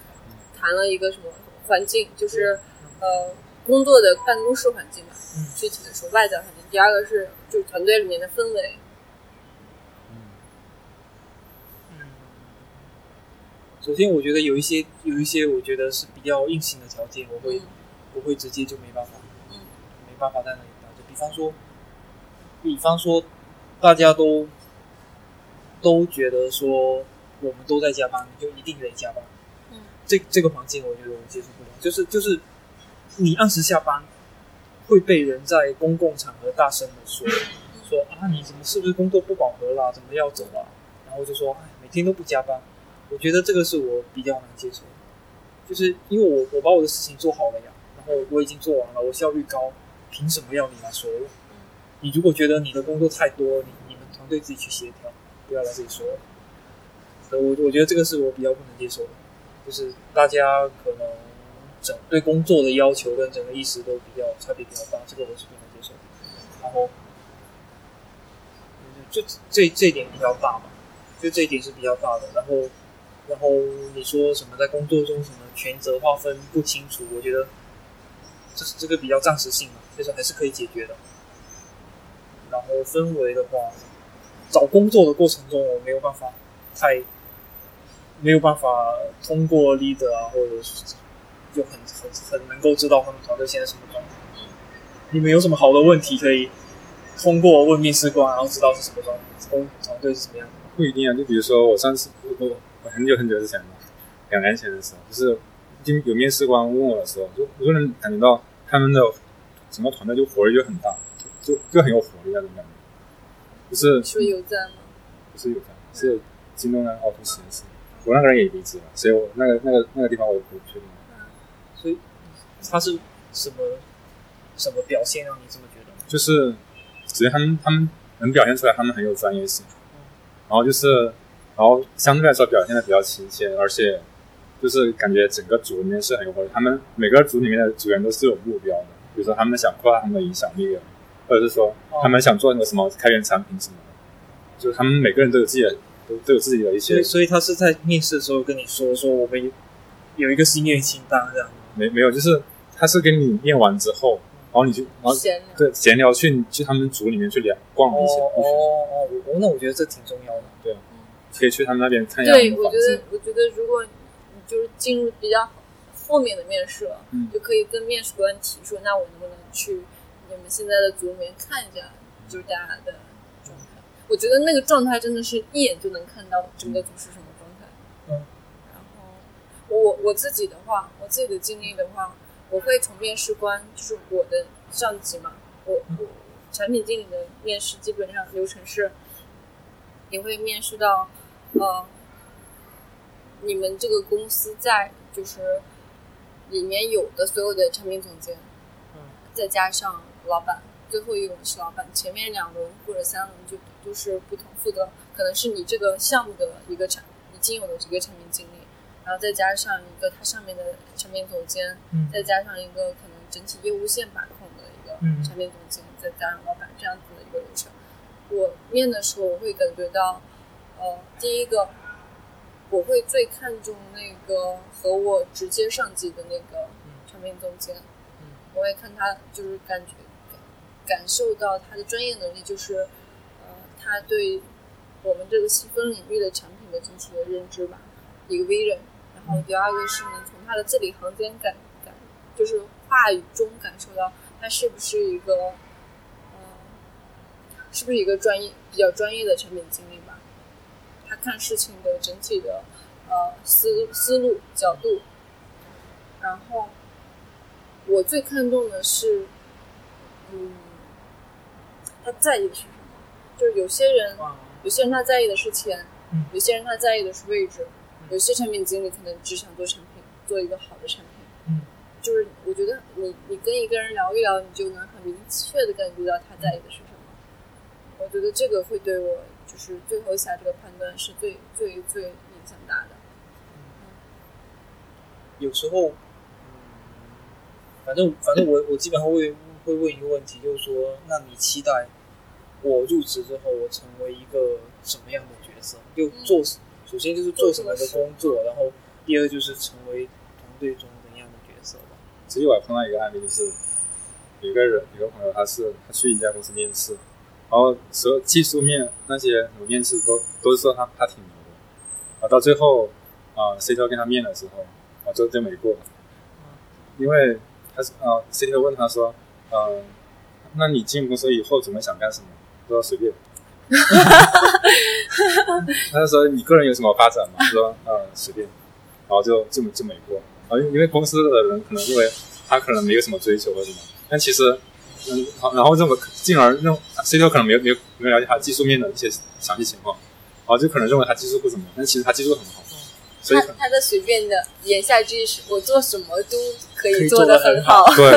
S3: 谈了一个什么环境，就是呃工作的办公室环境嘛，
S1: 嗯
S3: 具体的说外在环境。第二个是就是团队里面的氛围，
S2: 嗯
S1: 嗯，首先我觉得有一些有一些我觉得是比较硬性的条件，我会
S3: 嗯
S1: 我会直接就没办法。
S3: 嗯
S1: 没办法在那里待着。比方说，比方说，大家都都觉得说我们都在加班，你就一定得加班。
S3: 嗯
S1: 这这个环境，我觉得我接受不了。就是就是，你按时下班，会被人在公共场合大声的说说啊，你怎么是不是工作不饱和啦？怎么要走啦？然后就说哎，每天都不加班。我觉得这个是我比较难接受的，就是因为我我把我的事情做好了呀，然后我已经做完了，我效率高，凭什么要你来说我？你如果觉得你的工作太多，你你们团队自己去协调，不要来这里说我。我觉得这个是我比较不能接受的，就是大家可能整对工作的要求跟整个意识都比较差别比较大，这个我是不能接受。然后，就这这一点比较大吧，就这一点是比较大的。然后，然后你说什么在工作中什么权责划分不清楚，我觉得这是这个比较暂时性嘛，就是还是可以解决的。然后氛围的话，找工作的过程中我没有办法太没有办法通过 leader 啊，或者是就很很很能够知道他们团队现在什么状态。你们有什么好的问题可以通过问面试官，然后知道是什么状态，工团队是什么样的？
S2: 不一定啊。就比如说我上次我很久很久之前了，两年前的时候，就是经有面试官问我的时候，就我就能感觉到他们的整个团队就活力就很大，就就就很有活力那种感觉。不是
S3: 你说有赞吗？
S2: 不是有在，是京东的凹凸实验室，我那个人也离职了，所以我那个那个那个地方我也不确定。
S1: 所以他是什么什么表现让你这么觉得？
S2: 就是只是他们他们能表现出来，他们很有专业性，然后就是然后相对来说表现的比较亲切，而且就是感觉整个组里面是很有活力。他们每个组里面的组员都是有目标的，比如说他们想扩大他们的影响力，或者是说他们想做那个什么开源产品什么的，就是他们每个人都有自己的都都有自己的一些
S1: 所以所以他是在面试的时候跟你说说我们有有一个心愿清单这样。
S2: 没没有，就是他是跟你念完之后，然后你就然后
S3: 闲聊。
S2: 对闲聊去去他们组里面去聊逛
S1: 了
S2: 一些，
S1: 哦哦，我我那我觉得这挺重要的。
S2: 可以去他们那边看一下
S3: 对，我觉得，我觉得如果你就是进入比较后面的面试了，
S2: 嗯
S3: 就可以跟面试官提说，那我能不能去你们现在的组里面看一下，就是大家的状态？我觉得那个状态真的是一眼就能看到整个组是什么状态。
S1: 嗯。
S3: 然后我我自己的话，我自己的经历的话，我会从面试官，就是我的上级嘛，我我产品经理的面试基本上流程是，你会面试到，呃，你们这个公司在就是里面有的所有的产品总监，
S1: 嗯
S3: 再加上老板，最后一轮是老板，前面两轮或者三轮就都是不同负责，可能是你这个项目的一个产已经有的这个产品经理，然后再加上一个他上面的产品总监，
S1: 嗯
S3: 再加上一个可能整体业务线把控的一个
S1: 嗯
S3: 产品总监，再加上老板这样子的一个流程。我面的时候，我会感觉到，呃，第一个，我会最看重那个和我直接上级的那个产品总监，
S1: 嗯
S3: 我会看他就是感觉感感受到他的专业能力，就是呃，他对我们这个细分领域的产品的整体的认知吧，一个 vision。然后第二个是能从他的字里行间感感，就是话语中感受到他是不是一个，呃，是不是一个专业比较专业的产品经理吧？他看事情的整体的呃思思路角度，然后我最看重的是，嗯，他在意的是什么？就是有些人，有些人他在意的是钱，
S1: 嗯
S3: 有些人他在意的是位置，有些产品经理可能只想做产品，做一个好的产品。
S1: 嗯，
S3: 就是我觉得你你跟一个人聊一聊，你就能很明确的感觉到他在意的是什么。我觉得这个会对我就是最后下这个判断是最最最影响大的。
S1: 有时候，嗯，反正反正我我基本上会会问一个问题，就是说，那你期待我入职之后，我成为一个什么样的角色？就做，首先就是做什么的工作，然后第二就是成为团队中怎样的角色吧。
S2: 其实我还碰到一个案例，就是有一个人，有个朋友，他是他去一家公司面试，然后所有技术面那些什么面试都都是说他他挺牛的，啊，到最后啊，CTO 跟他面的时候。啊，就就没过，因为他是啊，CTO 问他说，嗯，那你进公司以后怎么想干什么？他说随便。哈哈哈他就说你个人有什么发展吗？说嗯随便，然后就就就没过啊，因因为公司的人可能认为他可能没有什么追求或什么，但其实嗯好，然后认为进而认 CTO 可能没有没有没有了解他技术面的一些详细情况，然后就可能认为他技术不怎么，但其实他技术很好。
S3: 所以他他的随便的言下之意是我做什么都可以做的很好，
S2: 对，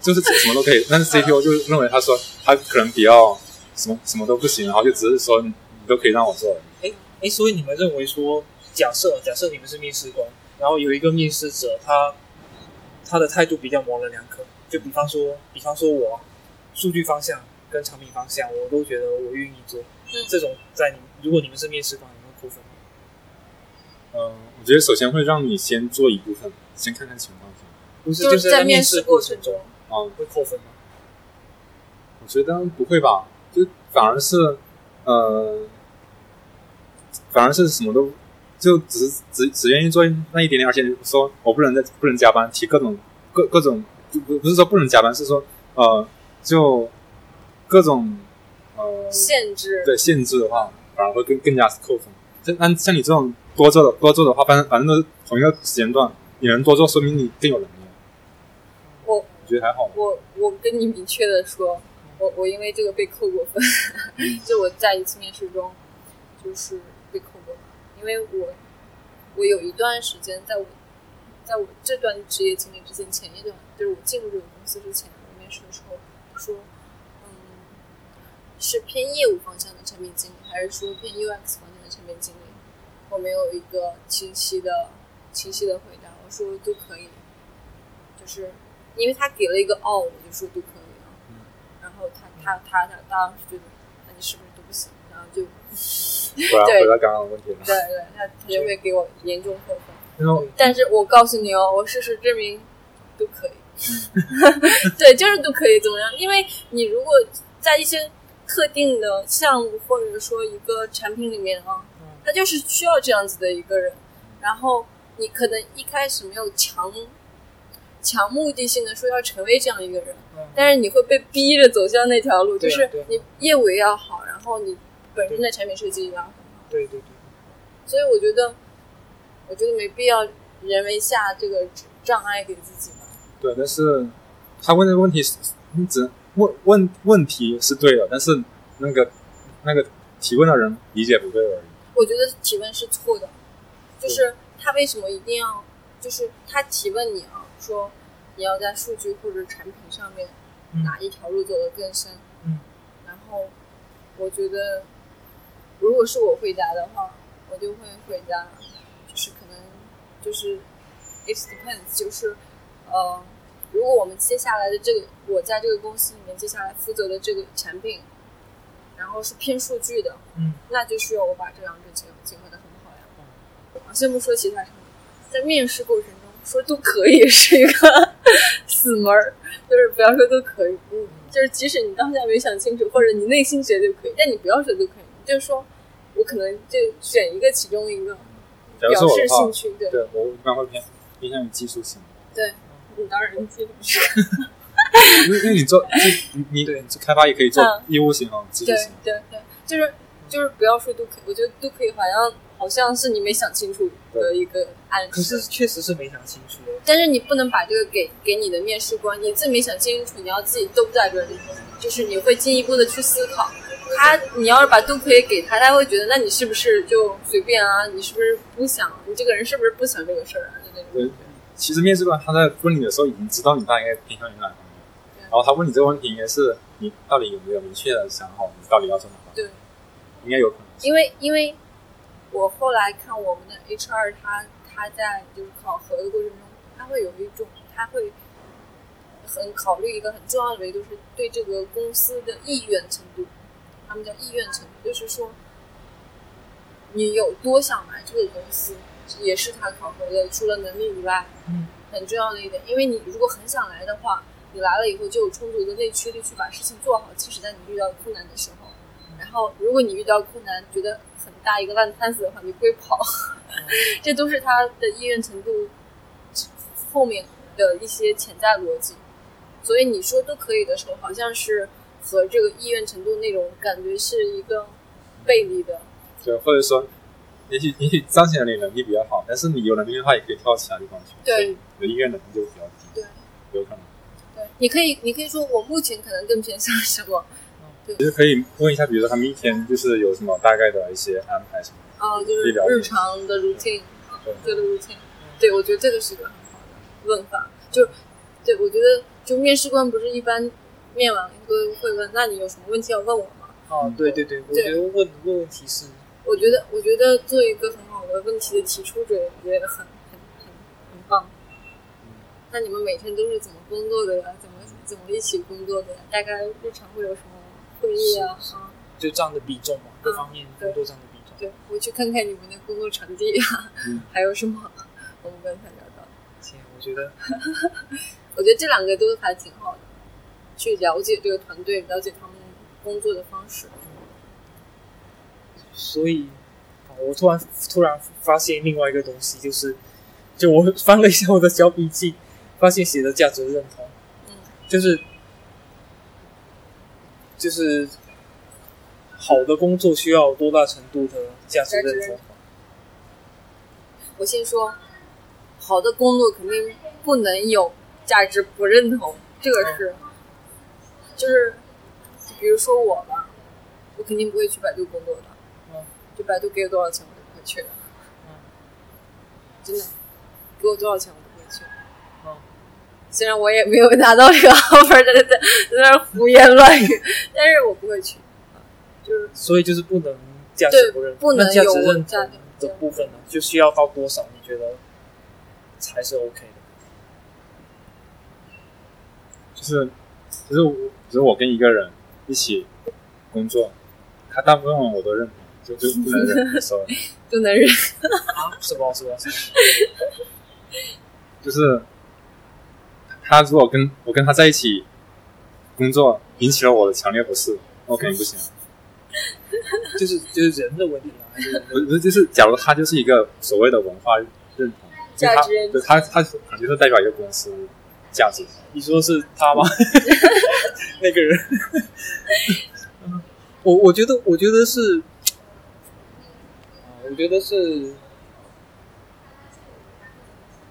S2: 就是什么都可以。但是 CPU 就认为他说他可能比较什么什么都不行，然后就只是说你都可以让我做。
S1: 哎哎，所以你们认为说，假设假设你们是面试官，然后有一个面试者，他他的态度比较模棱两可，就比方说比方说我数据方向跟产品方向我都觉得我愿意做，这种在你如果你们是面试官，你们扣分吗？
S2: 嗯。我觉得首先会让你先做一部分，先看看情况先。
S1: 不是就是
S3: 在
S1: 面试
S3: 过
S1: 程中
S2: 啊
S1: 会扣分吗？
S2: 我觉得不会吧，就反而是呃，反而是什么都就只只只愿意做那一点点，而且说我不能再不能加班，提各种各各种不不是说不能加班，是说呃就各种呃
S3: 限制
S2: 对限制的话，反而会更更加扣分。就按像你这种。多做的多做的话，反正反正都是同一个时间段，你能多做，说明你更有能力。
S3: 我
S2: 觉得还好。
S3: 我我跟你明确的说，我我因为这个被扣过分，(laughs) 就我在一次面试中，就是被扣过分，因为我我有一段时间，在我在我这段职业经历之前，前一段就是我进入这个公司之前，我面试的时候说，嗯，是偏业务方向的产品经理，还是说偏 UX 方向的产品经理？我没有一个清晰的、清晰的回答。我说都可以，就是因为他给了一个哦，我就说都可以了。嗯。然后他他他他当时觉得，那你是不是都不行？然后就
S2: 对回答刚刚的问题了。
S3: 对对，他他就会给我严重扣分。但是我告诉你哦，我事实证明都可以。(laughs) 对，就是都可以怎么样？因为你如果在一些特定的项目或者说一个产品里面啊。他就是需要这样子的一个人，然后你可能一开始没有强强目的性的说要成为这样一个人，但是你会被逼着走向那条路，就是你业务也要好，然后你本身的产品设计也要很好。
S1: 对对对。
S3: 所以我觉得，我觉得没必要人为下这个障碍给自己嘛。
S2: 对，但是他问这个问题是，你只问问问题是对的，但是那个那个提问的人理解不对而已。
S3: 我觉得提问是错的，就是他为什么一定要，就是他提问你啊，说你要在数据或者产品上面哪一条路走得更深？
S1: 嗯，
S3: 然后我觉得，如果是我回答的话，我就会回答，就是可能就是 it depends，就是呃，如果我们接下来的这个，我在这个公司里面接下来负责的这个产品。然后是偏数据的，
S1: 嗯，
S3: 那就需要我把这两者结结合的很好呀。先不说其他什么，在面试过程中说都可以是一个死门儿，就是不要说都可以，嗯，就是即使你当下没想清楚，或者你内心觉得就可以，但你不要说都可以，就是说我可能就选一个其中一个表示兴趣，对，
S2: 对我一般会偏偏向于技术型，
S3: 对，你当然技术。(laughs)
S2: 因为因为你做 (laughs) 你你对开发也可以做业务型啊，技术型。
S3: 对对对，就是就是不要说都可以，我觉得都可以，好像好像是你没想清楚的一个暗示。
S1: 可是确实是没想清楚。
S3: 但是你不能把这个给给你的面试官，你自己没想清楚，你要自己都在这里，就是你会进一步的去思考。他你要是把都可以给他，他会觉得那你是不是就随便啊？你是不是不想？你这个人是不是不想这个事儿啊？就那种。
S2: 对，其实面试官他在问你的时候已经知道你大概偏向于哪方面。然后他问你这个问题，应该是你到底有没有明确的想好你到底要做什么？
S3: 对，
S2: 应该有可能。
S3: 因为因为我后来看我们的 HR，他他在就是考核的过程中，他会有一种他会很考虑一个很重要的维度，是对这个公司的意愿程度。他们叫意愿程度，就是说你有多想来这个公司，也是他考核的。除了能力以外，
S1: 嗯，
S3: 很重要的一点，因为你如果很想来的话，你来了以后就有充足的内驱力去把事情做好。即使在你遇到困难的时候，然后如果你遇到困难觉得很大一个烂摊子的话，你不会跑。(laughs) 这都是他的意愿程度后面的一些潜在逻辑。所以你说都可以的时候，好像是和这个意愿程度那种感觉是一个背离的。
S2: 对或者说，也许也许彰显了你能力比较好，但是你有能力的话，也可以跳到其他地方去。
S3: 对
S2: 所以你的意愿能力就比较低。
S3: 对，
S2: 有可能。
S3: 对，你可以，你可以说我目前可能更偏向什么？
S2: 对其实可以问一下，比如说他们一天就是有什么大概的一些安排什么的。
S3: 哦，就是日常的 routine，
S2: 对
S3: 对的 routine。对，我觉得这个是个很好的问法。就，对我觉得，就面试官不是一般面完会会问，那你有什么问题要问我吗？
S1: 哦，对对对，我觉得问问问题是，
S3: 我觉得，我觉得做一个很好的问题的提出者，我觉得很很很很棒。那你们每天都是怎么工作的呀？怎么怎么一起工作的呀？大概日常会有什么会议啊？啊，
S1: 就占的比重嘛，各方面工作占的比重。
S3: 对，我去看看你们的工作场地啊，
S2: 嗯 (laughs)
S3: 还有什么？我们刚才聊到的，
S1: 行，我觉得 (laughs)
S3: 我觉得这两个都还挺好的，去了解这个团队，了解他们工作的方式。
S1: 所以，啊我突然突然发现另外一个东西，就是，就我翻了一下我的小笔记，发现写的价值认同，
S3: 嗯。
S1: 就是就是好的工作需要多大程度的价值认同？
S3: 我先说，好的工作肯定不能有价值不认同，这个是，就是，比如说我吧，我肯定不会去百度工作的，
S1: 嗯
S3: 就百度给我多少钱我都不会去的，
S1: 嗯 (laughs)
S3: 真的，给我多少钱我都不会去。
S1: 嗯 (laughs)
S3: 虽然我也没有拿到这个 (laughs) offer，在在在那儿胡言乱语，但是我不会去，就是
S1: 所以就是不能价值不认
S3: 不能
S1: 价值
S3: 有
S1: 认
S3: 价
S1: 同的部分呢，就需要到多少？你觉得才是 OK 的？
S2: 就是就是我，只是我跟一个人一起工作，他大部分我都认同，就就不能忍受。(laughs)
S3: 就能忍。
S1: 啊？什么什么什么？
S2: 就是他如果跟我跟他在一起工作，引起了我的强烈不适，那我肯定不行。(laughs)
S1: 就是就是人的问题啊，还是人的
S2: 不不是，就是假如他就是一个所谓的文化认同，就他
S3: 价值认同
S2: 他他可能就是代表一个公司价值。
S1: 你说是他吗？(laughs) 那个人？我我觉得，我觉得是，啊，我觉得是，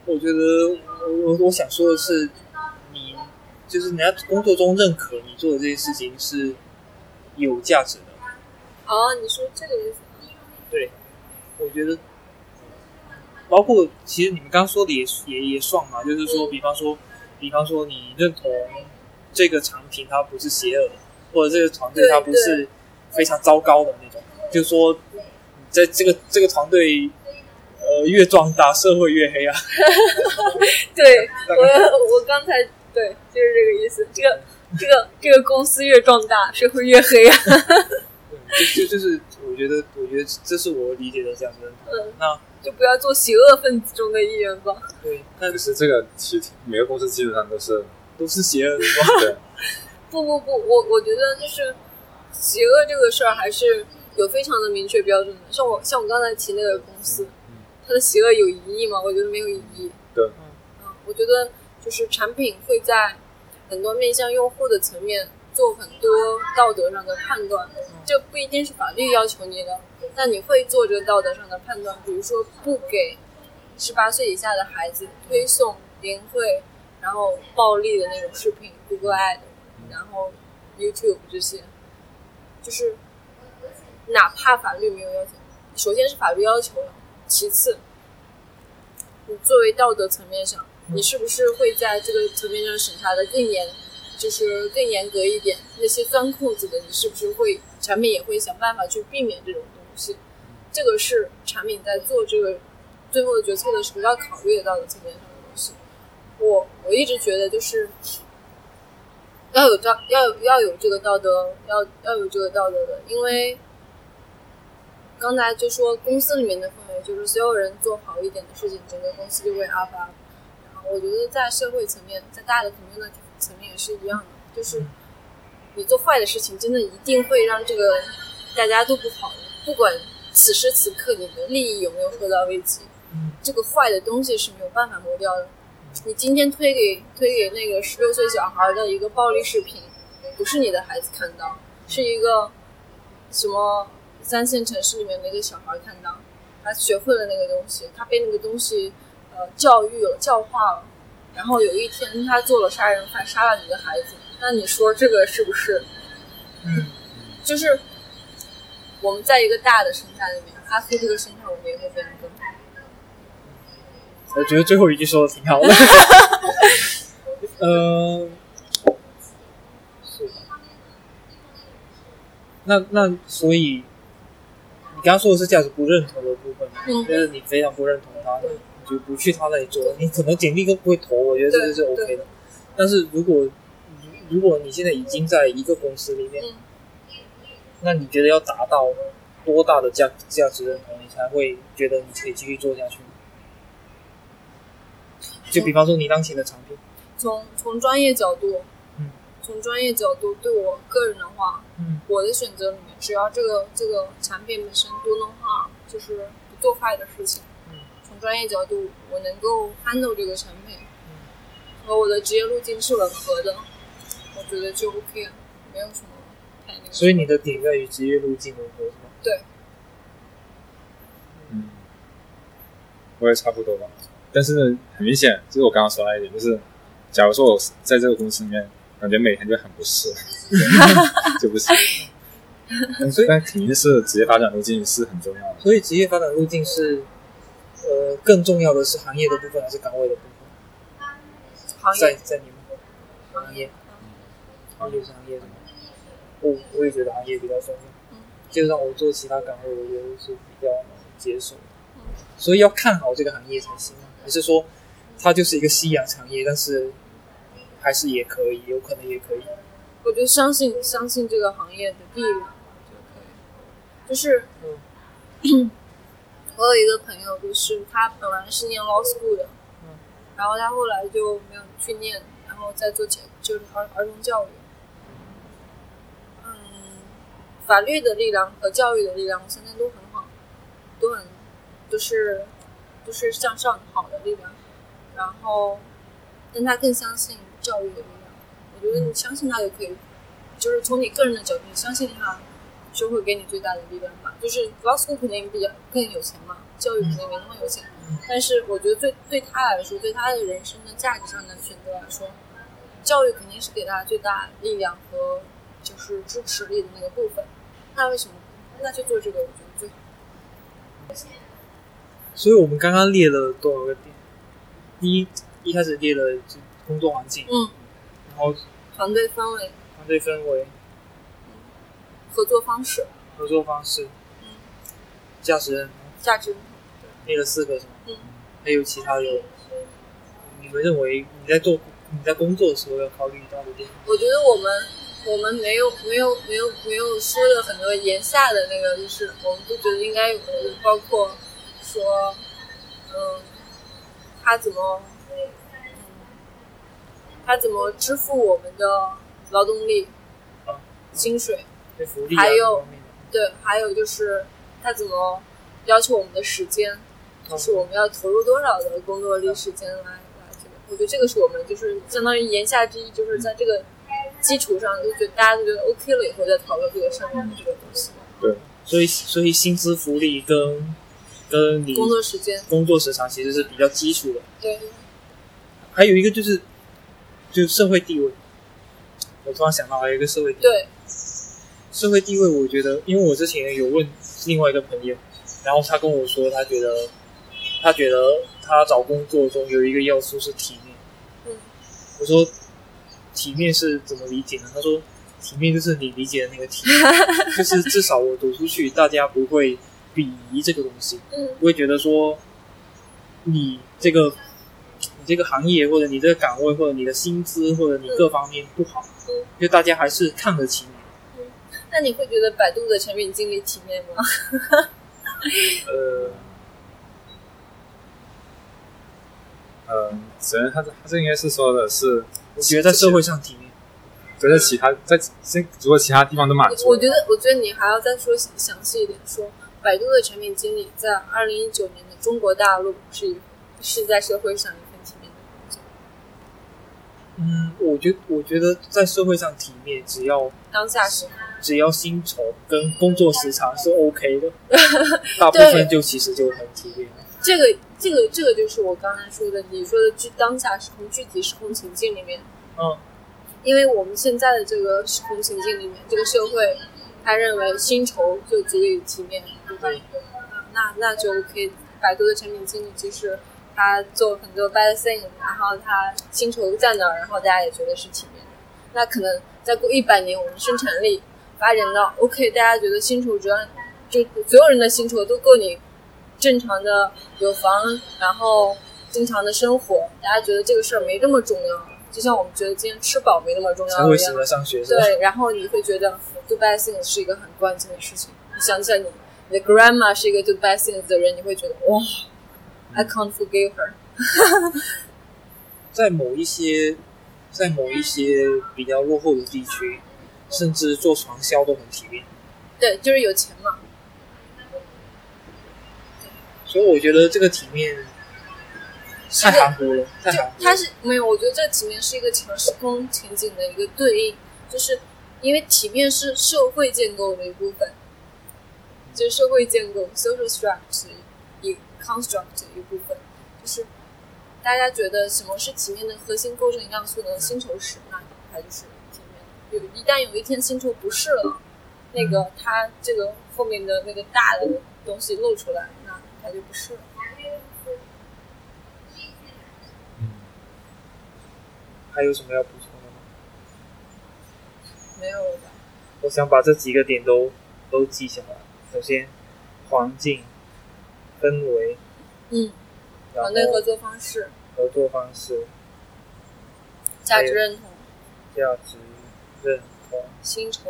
S1: 我觉得我我我想说的是，你就是人家工作中认可你做的这些事情是有价值的。
S3: 哦，你说这个意思？
S1: 对，我觉得，包括其实你们刚刚说的也也也算嘛，就是说，比方说，比方说你认同这个产品它不是邪恶的，或者这个团队它不是非常糟糕的那种，就是说，你在这个这个团队，呃，越壮大，社会越黑暗。(laughs)
S3: 对 (laughs) 我我刚才对就是这个意思。这个这个这个公司越壮大，社会越黑暗。
S1: 对就就就是我觉得，我觉得这是我理解的价值认同。(laughs)
S3: 嗯，
S1: 那
S3: 就不要做邪恶分子中的一员吧。
S1: 对，那
S2: 可是这个其实每个公司基本上都是
S1: 都是邪恶的
S3: 不不不，我我觉得就是邪恶这个事儿还是有非常的明确标准的。像我像我刚才提那个公司，它的邪恶有疑义吗？我觉得没有疑义。
S2: 对
S3: 嗯，我觉得就是产品会在很多面向用户的层面做很多道德上的判断，这不一定是法律要求你的，但你会做这个道德上的判断，比如说不给十八岁以下的孩子推送淫秽，然后暴力的那种视频，Google Ad，然后 YouTube 这些，就是哪怕法律没有要求，首先是法律要求了，其次，你作为道德层面上，你是不是会在这个层面上审查的更严、就是更严格一点，那些钻空子的，你是不是会产品也会想办法去避免这种东西？这个是产品在做这个最后的决策的时候要考虑得到的层面上的东西。我我一直觉得就是要有道要要有这个道德，要要有这个道德的，因为刚才就说公司里面的氛围，就是所有人做好一点的事情，整个公司就会 up up。然后我觉得在社会层面，在大的层面的层面也是一样的，就是你做坏的事情，真的一定会让这个大家都不好，不管此时此刻你的利益有没有受到危机，
S1: 嗯
S3: 这个坏的东西是没有办法磨掉的。你今天推给推给那个十六岁小孩的一个暴力视频，不是你的孩子看到，是一个什么三线城市里面的一个小孩看到，他学会了那个东西，他被那个东西呃教育了、教化了，然后有一天他做了杀人犯，杀了你的孩子，那你说这个是不是？
S1: 嗯，
S3: 就是我们在一个大的生态里面，阿苏这个生态我们也会变得更好。
S1: 我觉得最后一句说的挺好的。(laughs) 呃，是吧？那那所以，你刚刚说的是价值不认同的部分，
S3: 嗯。
S1: 就是你非常不认同他，你就不去他那里做，你可能简历都不会投，我觉得这个是 OK 的。但是如果如果你现在已经在一个公司里面，
S3: 嗯。
S1: 那你觉得要达到多大的价价值认同，你才会觉得你可以继续做下去？就比方说你当前的产品，
S3: 从从专业角度，
S1: 嗯，
S3: 从专业角度对我个人的话，
S1: 嗯
S3: 我的选择里面，只要这个这个产品本身多能化，就是不做坏的事情，
S1: 嗯，
S3: 从专业角度我能够 handle 这个产品，和我的职业路径是吻合的，我觉得就 OK 了，没有什么太那个。
S1: 所以你的点在于职业路径吻合，是吗？
S3: 对，
S2: 嗯，我也差不多吧。但是，很明显，就是我刚刚说那一点，就是假如说我在这个公司里面，感觉每天就很不适，(laughs) 就不行。(laughs) 但
S1: 所以
S2: 但肯定是职业发展路径是很重要的。
S1: 所以职业发展路径是，呃，更重要的是行业的部分还是岗位的部分？在
S3: 行业
S1: 在你们行业，行业是行业是吗？我我也觉得行业比较重要
S3: 嗯，
S1: 就让我做其他岗位，我觉得是比较能接受。所以要看好这个行业才行吗？还是说它就是一个夕阳产业，但是还是也可以，有可能也可以。
S3: 我就相信相信这个行业的力量就可以。就是，我有一个朋友，就是他本来是念 law school 的，
S1: 嗯
S3: 然后他后来就没有去念，然后再做教就是儿儿童教育。嗯，法律的力量和教育的力量，我相信都很好，都很都是都是向上好的力量。然后，但他更相信教育的力量。我觉得你相信他就可以，就是从你个人的角度，你相信他，就会给你最大的力量吧。就是 law school 肯定比较更有钱嘛，教育肯定没那么有钱，但是我觉得对对他来说，对他的人生的价值上的选择来说，教育肯定是给他最大力量和就是支持力的那个部分。那为什么？那就做这个，我觉得最好。
S1: 所以我们刚刚列了多少个点？第一，一开始列了工作环境，
S3: 嗯，
S1: 然后
S3: 团队氛围、
S1: 团队氛围、
S3: 合作方式、
S1: 合作方式、
S3: 嗯，
S1: 价值。认同，
S3: 价值，
S1: 列了四个是吗？
S3: 嗯，
S1: 还有其他的，你们认为你在做你在工作的时候要考虑到的点？
S3: 我觉得我们我们没有没有没有没有说的很多言下的那个，就是我们都觉得应该有，包括说，嗯，他怎么，嗯，他怎么支付我们的劳动力、
S1: 啊，
S3: 薪水，
S1: 福利啊
S3: 还有对，还有就是他怎么要求我们的时间，就是我们要投入多少的工作力时间来来这个，我觉得这个是我们就是相当于言下之意，就是在这个基础上就觉得大家都觉得 OK 了以后再讨论这个上面的这个东西。对。
S1: 所以所以薪资福利跟跟你
S3: 工作时间，
S1: 工作时长其实是比较基础的。
S3: 对，
S1: 还有一个就是就社会地位，我突然想到还有一个社会地位。
S3: 对，
S1: 社会地位，我觉得，因为我之前有问另外一个朋友，然后他跟我说，他觉得他觉得他找工作中有一个要素是体面。
S3: 嗯，
S1: 我说体面是怎么理解呢？他说体面就是你理解的那个体面，(laughs) 就是至少我读出去，大家不会鄙夷这个东西，
S3: 嗯
S1: 不会觉得说你这个你这个行业或者你这个岗位或者你的薪资或者你各方面不好，
S3: 嗯
S1: 就大家还是看得起你。
S3: 那你会觉得百度的产品经理体面吗？(laughs)
S1: 呃，
S2: 呃，首先他这他这应该是说的是，
S1: 我觉得在社会上体面，
S2: 觉得其他在先如果其他地方都满足了，
S3: 我觉得，我觉得你还要再说详细一点，说百度的产品经理在二零一九年的中国大陆是是在社会上。
S1: 嗯，我觉我觉得在社会上体面，只要
S3: 当下是
S1: 只要薪酬跟工作时长是 OK 的，(laughs) 大部分就其实就很体面。
S3: 这个这个这个就是我刚才说的，你说的具当下时空具体时空情境里面，
S1: 嗯，
S3: 因为我们现在的这个时空情境里面，这个社会他认为薪酬就足以体面，对吧？那那就 OK。百度的产品经理其实他做很多 bad thing，然后他薪酬在那儿，然后大家也觉得是体面的。那可能再过一百年，我们生产力发展到 OK，大家觉得薪酬只要就所有人的薪酬都够你正常的有房，然后正常的生活，大家觉得这个事儿没这么重要。就像我们觉得今天吃饱没那么重要一样。
S1: 来上学？
S3: 对，然后你会觉得 do bad things 是一个很关键的事情。你想起来你你的 grandma 是一个 do bad things 的人，你会觉得哇，I can't forgive her。(laughs)
S1: 在某一些在某一些比较落后的地区，甚至做传销都很体面。
S3: 对，就是有钱嘛。
S1: 所以我觉得这个体面太含糊了，太
S3: 就
S1: 含糊
S3: 是没有，我觉得这体面是一个强时空情景的一个对应，就是因为体面是社会建构的一部分，就是社会建构 social structure 一 construct 的一部分，就是大家觉得什么是体面的核心构成要素呢？薪酬是，那它就是体面。有一旦有一天薪酬不是了，那个它这个后面的那个大的东西露出来，那它就不是了。
S2: 嗯，
S1: 还有什么要补充的吗？
S3: 没有了吧？
S1: 我想把这几个点都都记下来。首先，环境、氛围，
S3: 嗯，团队合作方式、
S1: 合作方式、
S3: 价值认同、
S1: 价值认同、
S3: 薪酬、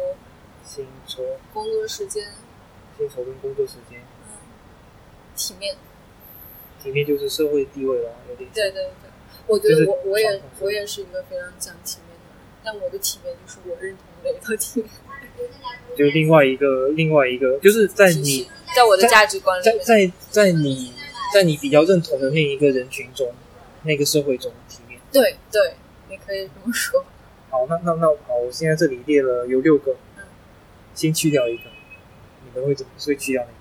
S1: 薪酬、
S3: 工作时间、
S1: 薪酬跟工作时间，
S3: 嗯，体面。
S1: 体面就是社会地位了，有点
S3: 对对对，我觉得我我也我也是一个非常讲体面的人，但我的体面就是我认同的一个体面。
S1: 就另外一个另外一个，就是在
S3: 体
S1: 你
S3: 系，在我的价值观里
S1: 在
S3: 面。
S1: 在在你在你比较认同的那一个人群中，那个社会中体面。
S3: 对对，你可以这么说。
S1: 好，那那那好，我现在这里列了有六个，
S3: 嗯
S1: 先去掉一个，你们会怎么会去掉哪个？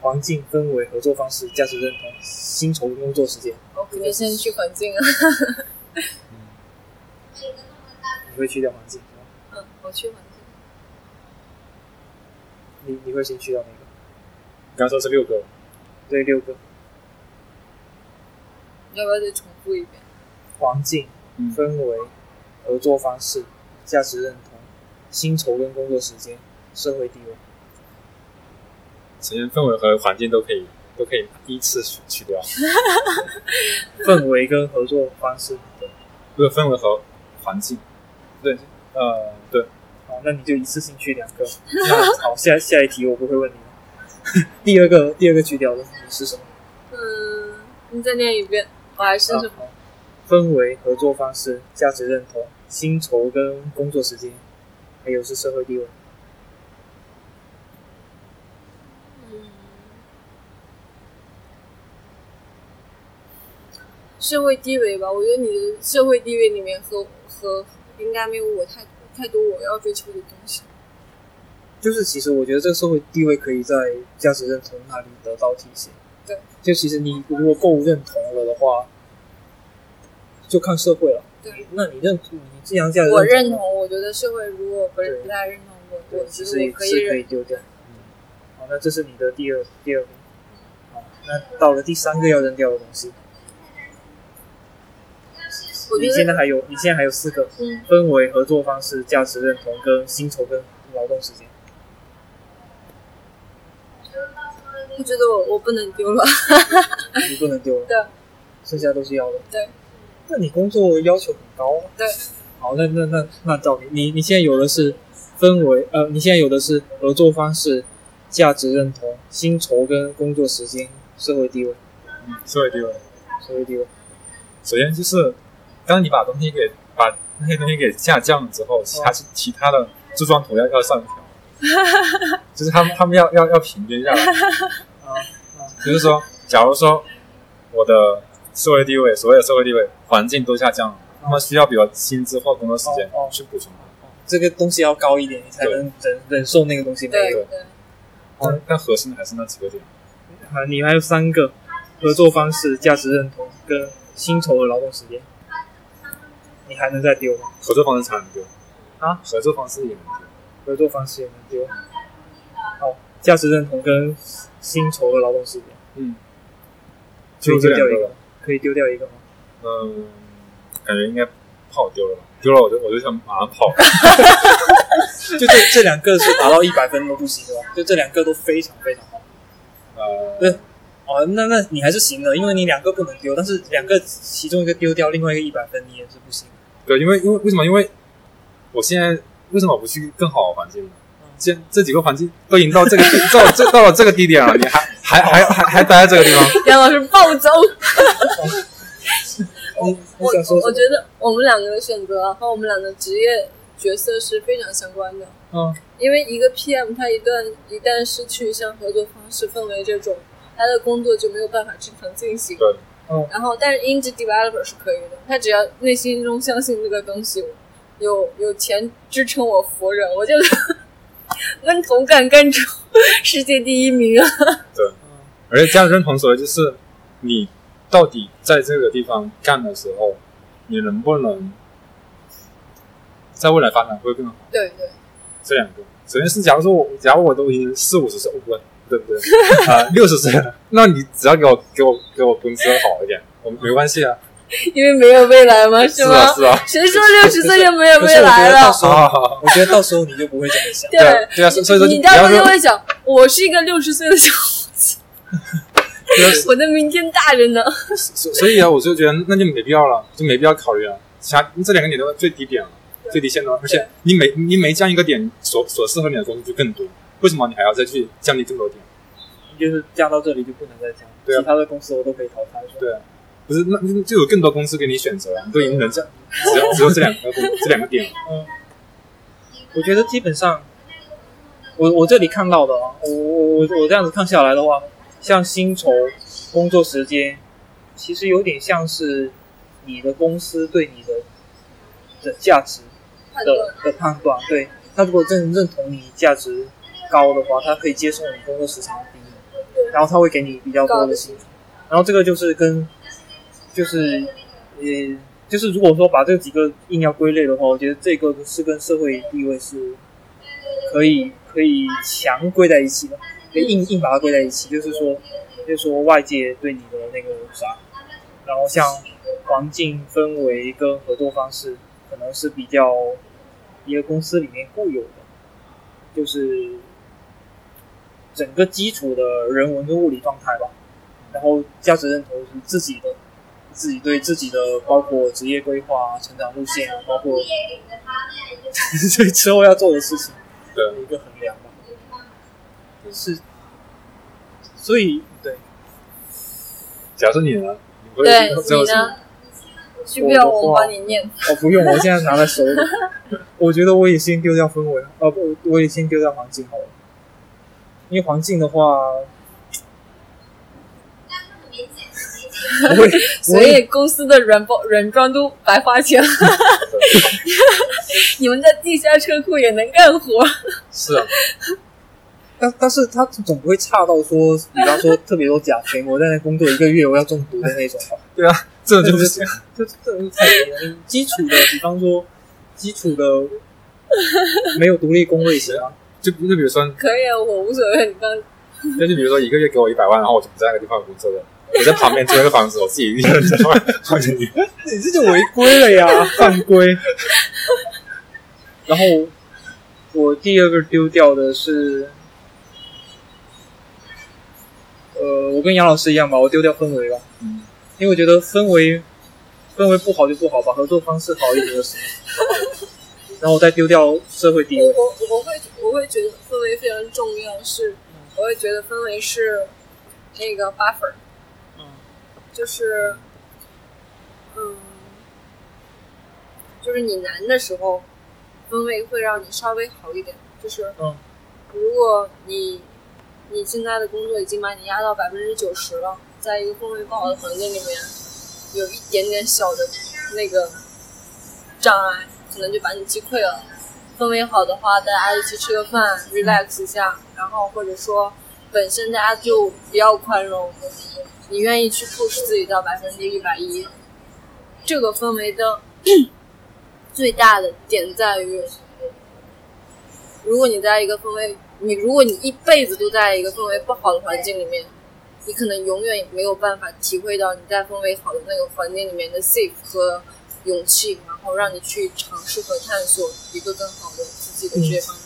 S1: 环境、氛围、合作方式、价值认同、薪酬、工作时间，
S3: 我肯定先去环境啊。
S1: 你会去掉环境？
S3: 嗯，我去环境。
S1: 你你会先去掉哪个？
S2: 你刚说是六个，
S1: 对，六个：
S3: 你要不要再重复一遍？
S1: 环境、
S2: 嗯
S1: 氛围、合作方式、价值认同、薪酬跟工作时间、社会地位。
S2: 首先氛围和环境都可以都可以依次去去掉，(laughs)
S1: 氛围跟合作方式。
S2: 不是氛围和环境，对，呃，对，
S1: 好，那你就一次性去两个。那 (laughs) 好，下下一题我不会问你了。(laughs) 第二个第二个去掉的是什么？
S3: 嗯，你再念一遍。我还是
S1: 什么氛围、合作方式、价值认同、薪酬跟工作时间，还有是社会地位。
S3: 嗯，社会地位吧，我觉得你的社会地位里面和和应该没有我太太多我要追求的东西。
S1: 就是其实我觉得这个社会地位可以在价值认同那里得到体现。
S3: 对，
S1: 就其实你如果够认同了的话，就看社会了。
S3: 对，
S1: 那你认你既然价值
S3: 我认
S1: 认
S3: 同，我觉得社会如果不不太认同我，我
S1: 其实也是可以。丢掉。好，那这是你的第二第二名。好，那到了第三个要扔掉的东西，你
S3: 我觉得
S1: 现在还有你现在还有四个，
S3: 嗯，
S1: 分为合作方式、价值认同、跟薪酬跟劳动时间。
S3: 我觉得我我不能丢了。
S1: 你不能丢了，
S3: 对，
S1: 剩下都是要的。
S3: 对，
S1: 那你工作要求很高啊。
S3: 对，
S1: 好，那那那那照你你你现在有的是分为呃，你现在有的是合作方式、价值认同、薪酬跟工作时间、社会地位、
S2: 嗯，社会地位。
S1: 社会地位。
S2: 首先就是，当你把东西给把那些东西给下降了之后，其他其他的柱状图要要上调，(laughs) 就是他们他们要要要平均下来。
S1: 啊
S2: 就是说，假如说我的社会地位，所谓的社会地位环境都下降了，那么需要比我薪资或工作时间去补充。
S1: 这个东西要高一点，你才能忍忍受那个东西没有。
S3: 对对，
S2: 但但核心的还是那几个点。
S1: 啊，你还有三个合作方式、价值认同跟薪酬和劳动时间，你还能再丢吗？
S2: 合作方式才能丢
S1: 啊，
S2: 合作方式也能丢。
S1: 合作方式也能丢。好，价值认同跟薪酬和劳动时间，
S2: 嗯，
S1: 可以
S2: 就
S1: 丢掉一个，可以丢掉一个吗？
S2: 嗯，感觉应该怕我丢了吧？丢了我就我就想马上跑。(laughs)
S1: 就这这两个是达到一百分都不行的吧？就这两个都非常非常好。
S2: 呃，
S1: 对哦，那那你还是行的，因为你两个不能丢，但是两个其中一个丢掉，另外一个一百分你也是不行的。
S2: 对，因为因为为什么？因为我现在为什么不去更好的环境呢？这这几个环境都已经到这个 (laughs) 到这到了这个地点了，你还还还还还待在这个地方？(laughs)
S3: 杨老师暴走。(laughs)
S1: 你你
S3: 我
S1: 想说什么？
S3: 我觉得我们两个的选择和我们两个职业角色是非常相关的。
S1: 嗯
S3: 因为一个 PM 他一旦一旦失去像合作方式氛围这种，他的工作就没有办法正常进行。
S2: 对，
S1: 嗯
S3: 然后，但是 Indie Developer 是可以的，他只要内心中相信这个东西，有有钱支撑我活人，我就跟总敢干出世界第一名啊！(laughs)
S1: 对
S2: 而且价值认同所谓就是你到底在这个地方干的时候，你能不能在未来发展会更好？
S3: 对对，
S2: 这两个，首先是假如说我，假如我都已经四五十岁，不对不对，(laughs) 啊六十岁了，那你只要给我给我给我工资好一点，我没关系啊。(laughs)
S3: 因为没有未来吗？是吗？
S2: 啊是啊，
S3: 谁说六十岁就没有未来了？
S1: 得到时候，(laughs) 我觉得到时候你就不会这么想。
S3: 对
S2: 对啊对啊，所以说
S3: 你到时候就会想，我是一个六十岁的小伙子，(laughs) 我的明天大人呢？
S2: 所所以啊，我就觉得那就没必要了，就没必要考虑了。其他这两个点都是最低点了，最低线了，而且你每你每降一个点，所所适合你的工资就更多。为什么你还要再去降低这么多点？
S1: 就是降到这里就不能再降，
S2: 对啊
S1: 其他的公司我都可以淘汰。是吧
S2: 对啊，不是那那就有更多公司给你选择啊，你都已经能降，只有只有这两个公这两个点了。
S1: 我觉得基本上，我我这里看到的啊，我我我我这样子看下来的话，像薪酬、工作时间，其实有点像是你的公司对你的的价值的的判断。对，他如果真的认同你价值高的话，他可以接受你工作时长低，然后他会给你比较多的薪酬。然后这个就是跟就是呃。就是如果说把这几个硬要归类的话，我觉得这个是跟社会地位是可以可以强归在一起的，可以硬硬把它归在一起。就是说，就是说外界对你的那个啥，然后像环境氛围跟合作方式，可能是比较一个公司里面固有的，就是整个基础的人文跟物理状态吧。然后价值认同是自己的。自己对自己的包括职业规划啊、成长路线啊，包括对 (laughs) 之后要做的事情的一个衡量吧。是，所以对，
S2: 假设你呢？你会
S3: 对
S2: 最后是
S3: 你呢？需不需要我帮你念？
S1: 哦不用，我现在拿在手里。(laughs) 我觉得我也先丢掉氛围，哦不，我也先丢掉环境好了。因为环境的话，不会，
S3: 所以公司的软包软装都白花钱了。(laughs) 你们在地下车库也能干活，
S2: 是啊，
S1: 但但是他总不会差到说，比方说特别多甲醛，我在那工作一个月我要中毒的那种吧？
S2: 对啊，这就不行。
S1: 这这种太低了。基础的，比方说基础的没有独立工位行啊，
S2: 就就比如说，
S3: 可以啊，我无所谓。你刚
S2: 那就比如说一个月给我一百万，然后我就不在那个地方工作了，我在旁边租了个房子，我自己一个人在房间里。
S1: 你你这就违规了呀，犯规。然后我第二个丢掉的是，呃，我跟杨老师一样吧，我丢掉氛围吧，
S2: 嗯，
S1: 因为我觉得氛围氛围不好就不好吧，合作方式好一点就行。然后我再丢掉社会地位，
S3: 我我会我会觉得氛围非常重要，是我会觉得氛围是那个 buffer，就是嗯，就是你难的时候，氛围会让你稍微好一点。就是
S1: 嗯
S3: 如果你你现在的工作已经把你压到百分之九十了，在一个氛围不好的环境里面，有一点点小的那个障碍，可能就把你击溃了。氛围好的话，大家一起吃个饭，relax 一下，然后或者说本身大家就比较宽容，你愿意去 push 自己到百分之一百一，这个氛围的 (clears throat) 最大的点在于，如果你在一个氛围，你如果你一辈子都在一个氛围不好的环境里面，你可能永远也没有办法体会到你在氛围好的那个环境里面的 safe 和勇气，然后让你去尝试和探索一个更好的自己的这些方面。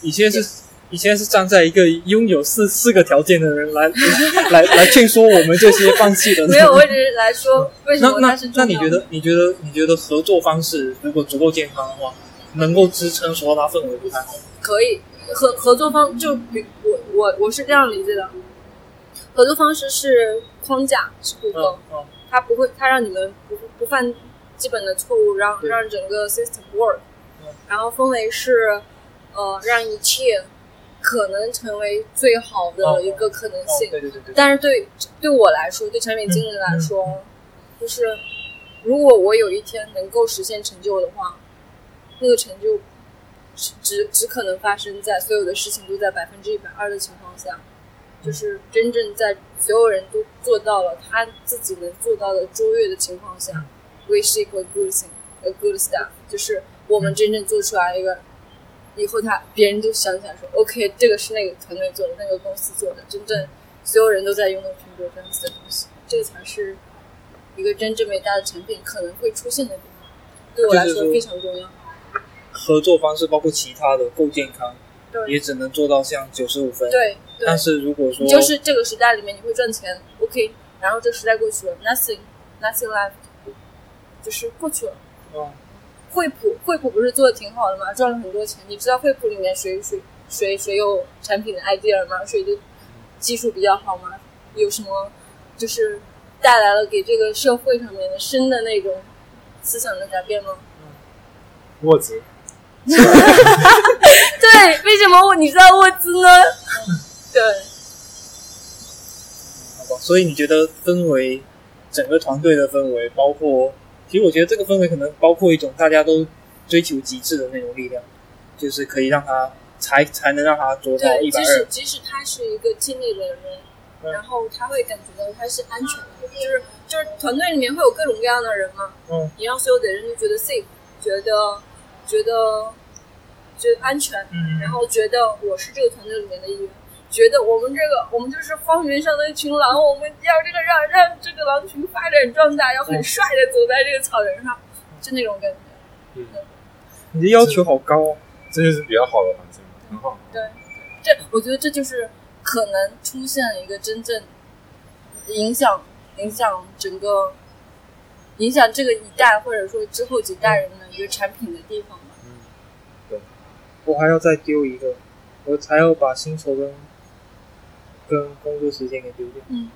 S1: 你现在是以前是站在一个拥有四四个条件的人来 (laughs) 来来劝说我们这些放弃的。人。(laughs)
S3: 没有，我只是来说为什
S1: 那那
S3: 么它是重要的。
S1: 那你觉得你觉得你觉得合作方式如果足够健康的话，能够支撑说它氛围不太好？
S3: 可以合合作方就比我我我是这样理解的，合作方式是框架是骨头
S1: 嗯，嗯。
S3: 它不会它让你们不不犯基本的错误，让让整个 system work，
S1: 嗯。
S3: 然后氛围是呃让一切可能成为最好的一个可能
S1: 哦
S3: 性。
S1: 对对对对，
S3: 但是对对我来说，对产品经理来说，就是如果我有一天能够实现成就的话，那个成就只只只可能发生在所有的事情都在百分之一百二的情况下，就是真正在所有人都做到了他自己能做到的卓越的情况下，we seek a good thing, a good stuff，就是我们真正做出来一个。以后他别人就想起来说，OK，这个是那个团队做的，那个公司做的，真正所有人都在用的苹果这样子的东西，这个才是一个真正伟大的产品可能会出现的地方。对我来说非常重要。
S1: 合作方式包括其他的够健康，也只能做到像九十五分。，
S3: 对对，
S1: 但是如果说
S3: 就是这个时代里面你会赚钱，OK，然后这个时代过去了，nothing nothing left，就是过去了。
S1: 嗯
S3: 惠普惠普不是做的挺好的吗？赚了很多钱。你知道惠普里面谁谁谁谁有产品的 idea 吗？谁的技术比较好吗？有什么就是带来了给这个社会上面的深的那种思想的改变吗？
S2: 沃兹，(laughs)
S3: 对，为什么我你知道沃兹呢？对，
S1: 好吧，所以你觉得氛围，整个团队的氛围，包括，其实我觉得这个氛围可能包括一种大家都追求极致的那种力量，就是可以让他才才能让他做到，一百
S3: 即使
S1: 二。
S3: 即使他是一个尽力的人，
S1: 嗯
S3: 然后他会感觉到他是安全的，就是就是团队里面会有各种各样的人嘛，
S1: 嗯
S3: 你让所有的人都觉得 safe，觉得觉得觉得安全，
S1: 嗯
S3: 然后觉得我是这个团队里面的一员，觉得我们这个我们就是荒原上的一群狼，我们要这个让让这个狼群发展壮大，要很
S1: 嗯
S3: 帅的走在这个草原上，就那种感觉。
S2: 嗯，
S1: 你的要求好高哦。
S2: 这就是比较好的环境，很好。
S3: 对，这我觉得这就是可能出现一个真正影响影响整个影响这个一代或者说之后几代人的一个产品的地方吧。
S2: 嗯，对
S1: 我还要再丢一个，我才要把薪酬跟跟工作时间给丢掉。
S3: 嗯，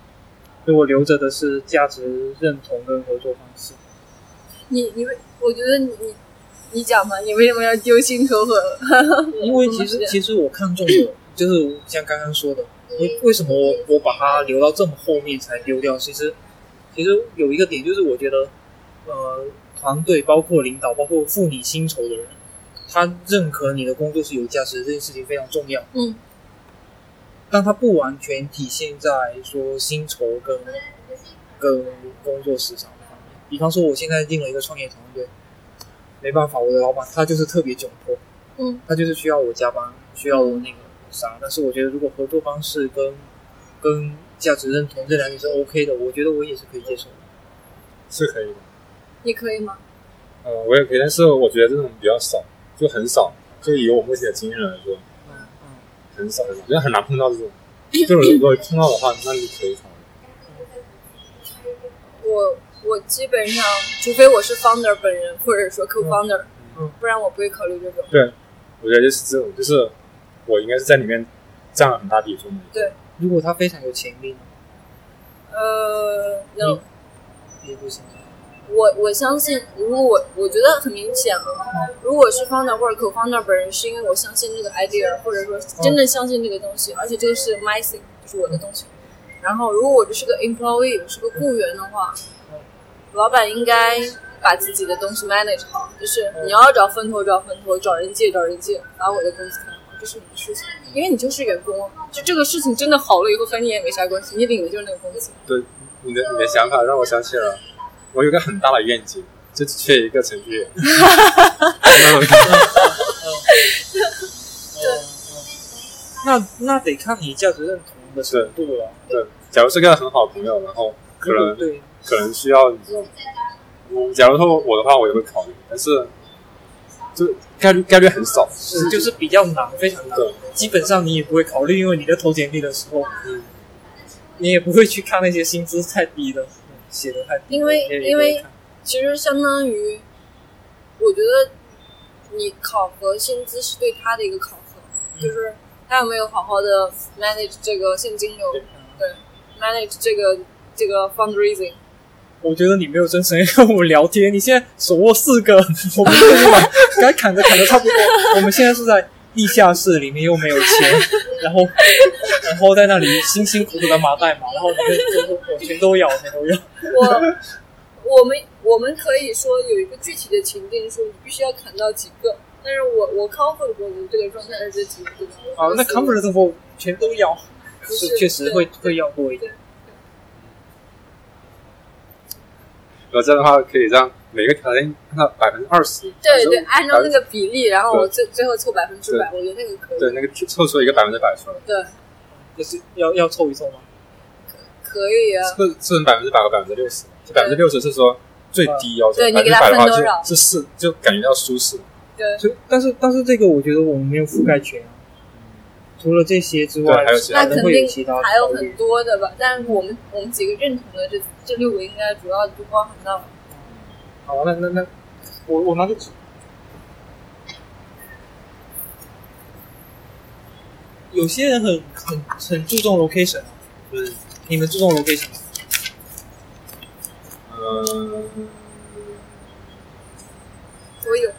S1: 所以我留着的是价值认同跟合作方式。
S3: 你你为我觉得你你你讲嘛，你为什么要丢薪酬和？(laughs)
S1: 因为其实 (laughs) 其实我看中的就是像刚刚说的，为为什么我我把它留到这么后面才丢掉？其实其实有一个点就是，我觉得呃，团队包括领导，包括付你薪酬的人，他认可你的工作是有价值的，这件事情非常重要。
S3: 嗯
S1: 但它不完全体现在说薪酬跟跟工作时长方面。比方说，我现在进了一个创业团队，没办法，我的老板他就是特别窘迫，
S3: 嗯
S1: 他就是需要我加班，需要我那个啥。但是我觉得，如果合作方式跟跟价值认同这两点是 OK 的，我觉得我也是可以接受的。
S2: 是可以的。
S3: 你可以吗？
S2: 呃，我也可以，但是我觉得这种比较少，就很少。就以我目前的经验来说，很少很少，因为很难碰到这种。(laughs) 就如果碰到的话，那你可以考虑。
S3: 我我基本上，除非我是 founder 本人，或者说 co-founder，、
S1: 嗯
S3: 不然我不会考虑这种。
S2: 对，我觉得就是这种，就是我应该是在里面占了很大比重的。
S1: 对如果他非常有潜力呢，
S3: 呃，no，、
S1: 嗯也不行。
S3: 我我相信，如果我我觉得很明显啊，如果是 founder 或者 co-founder 本人，是因为我相信这个 idea，或者说真的相信这个东西，而且这个是 my thing，就是我的东西。然后，如果我只是个 employee，我是个雇员的话，老板应该把自己的东西 manage 好，就是你要找分头找分头，找人借找人借，把我的公司看好，这是你的事情，因为你就是员工，就这个事情真的好了以后和你也没啥关系，你领的就是那个工资。
S2: 对，你的你的想法让我想起了，我有个很大的愿景，就缺一个程序员。那
S1: 那那得看你价值认同的程度了。
S2: 对，假如是个很好的朋友，然后可能
S1: 对，
S2: 可能需要你，嗯假如说我的话，我也会考虑，但是就概率概率很少。
S1: 是就是比较难，非常难。
S2: 对，
S1: 基本上你也不会考虑，因为你在投简历的时候，
S2: 嗯，
S1: 你也不会去看那些薪资太低的，嗯写的太
S3: 因为因为其实相当于，我觉得你考核薪资是对他的一个考核，就是他有没有好好的 manage 这个现金流，对，manage 这个这个 fundraising。
S1: 我觉得你没有真诚地跟我聊天，你现在手握四个，我们这就把 (laughs) 该砍的砍的差不多。我们现在是在地下室里面，又没有钱，然后然后在那里辛辛苦苦的码代码，然后你就就我全都要，全都要。
S3: 我我们我们可以说有一个具体的情境，说你必须要砍到几个，但是我我 comfortable 的这个状态是这几个，
S1: 啊，那 comfortable 全都要，
S3: 是
S1: 是确实会会要多一点。
S2: 然后这样的话，可以让每个条件看到百分之二十。
S3: 对对，按照那个比例，然后我最最后凑百分之百，我觉得那个可以。
S2: 对那个凑出一个百分之百出来，
S3: 对，
S1: 就是要要凑一凑吗？
S3: 可以啊。
S2: 凑凑成百分之百和百分之六十，百分之六十是说最低要求，
S3: 对你给
S2: 百分之
S3: 他分多
S2: 百的话
S3: 就
S2: 是是，就感觉到舒适。
S3: 对，
S1: 就但是但是这个我觉得我们没有覆盖全啊。除了这些之外，
S2: 还有其他
S3: 那肯定
S1: 其他
S3: 还有很多的吧，但是我们我们几个认同的这这六个应该主要就包含到
S1: 好，那那那，我我拿个纸。有些人很很很注重 location，就
S2: 是
S1: 你们注重 location 吗？
S2: 嗯，
S3: 我有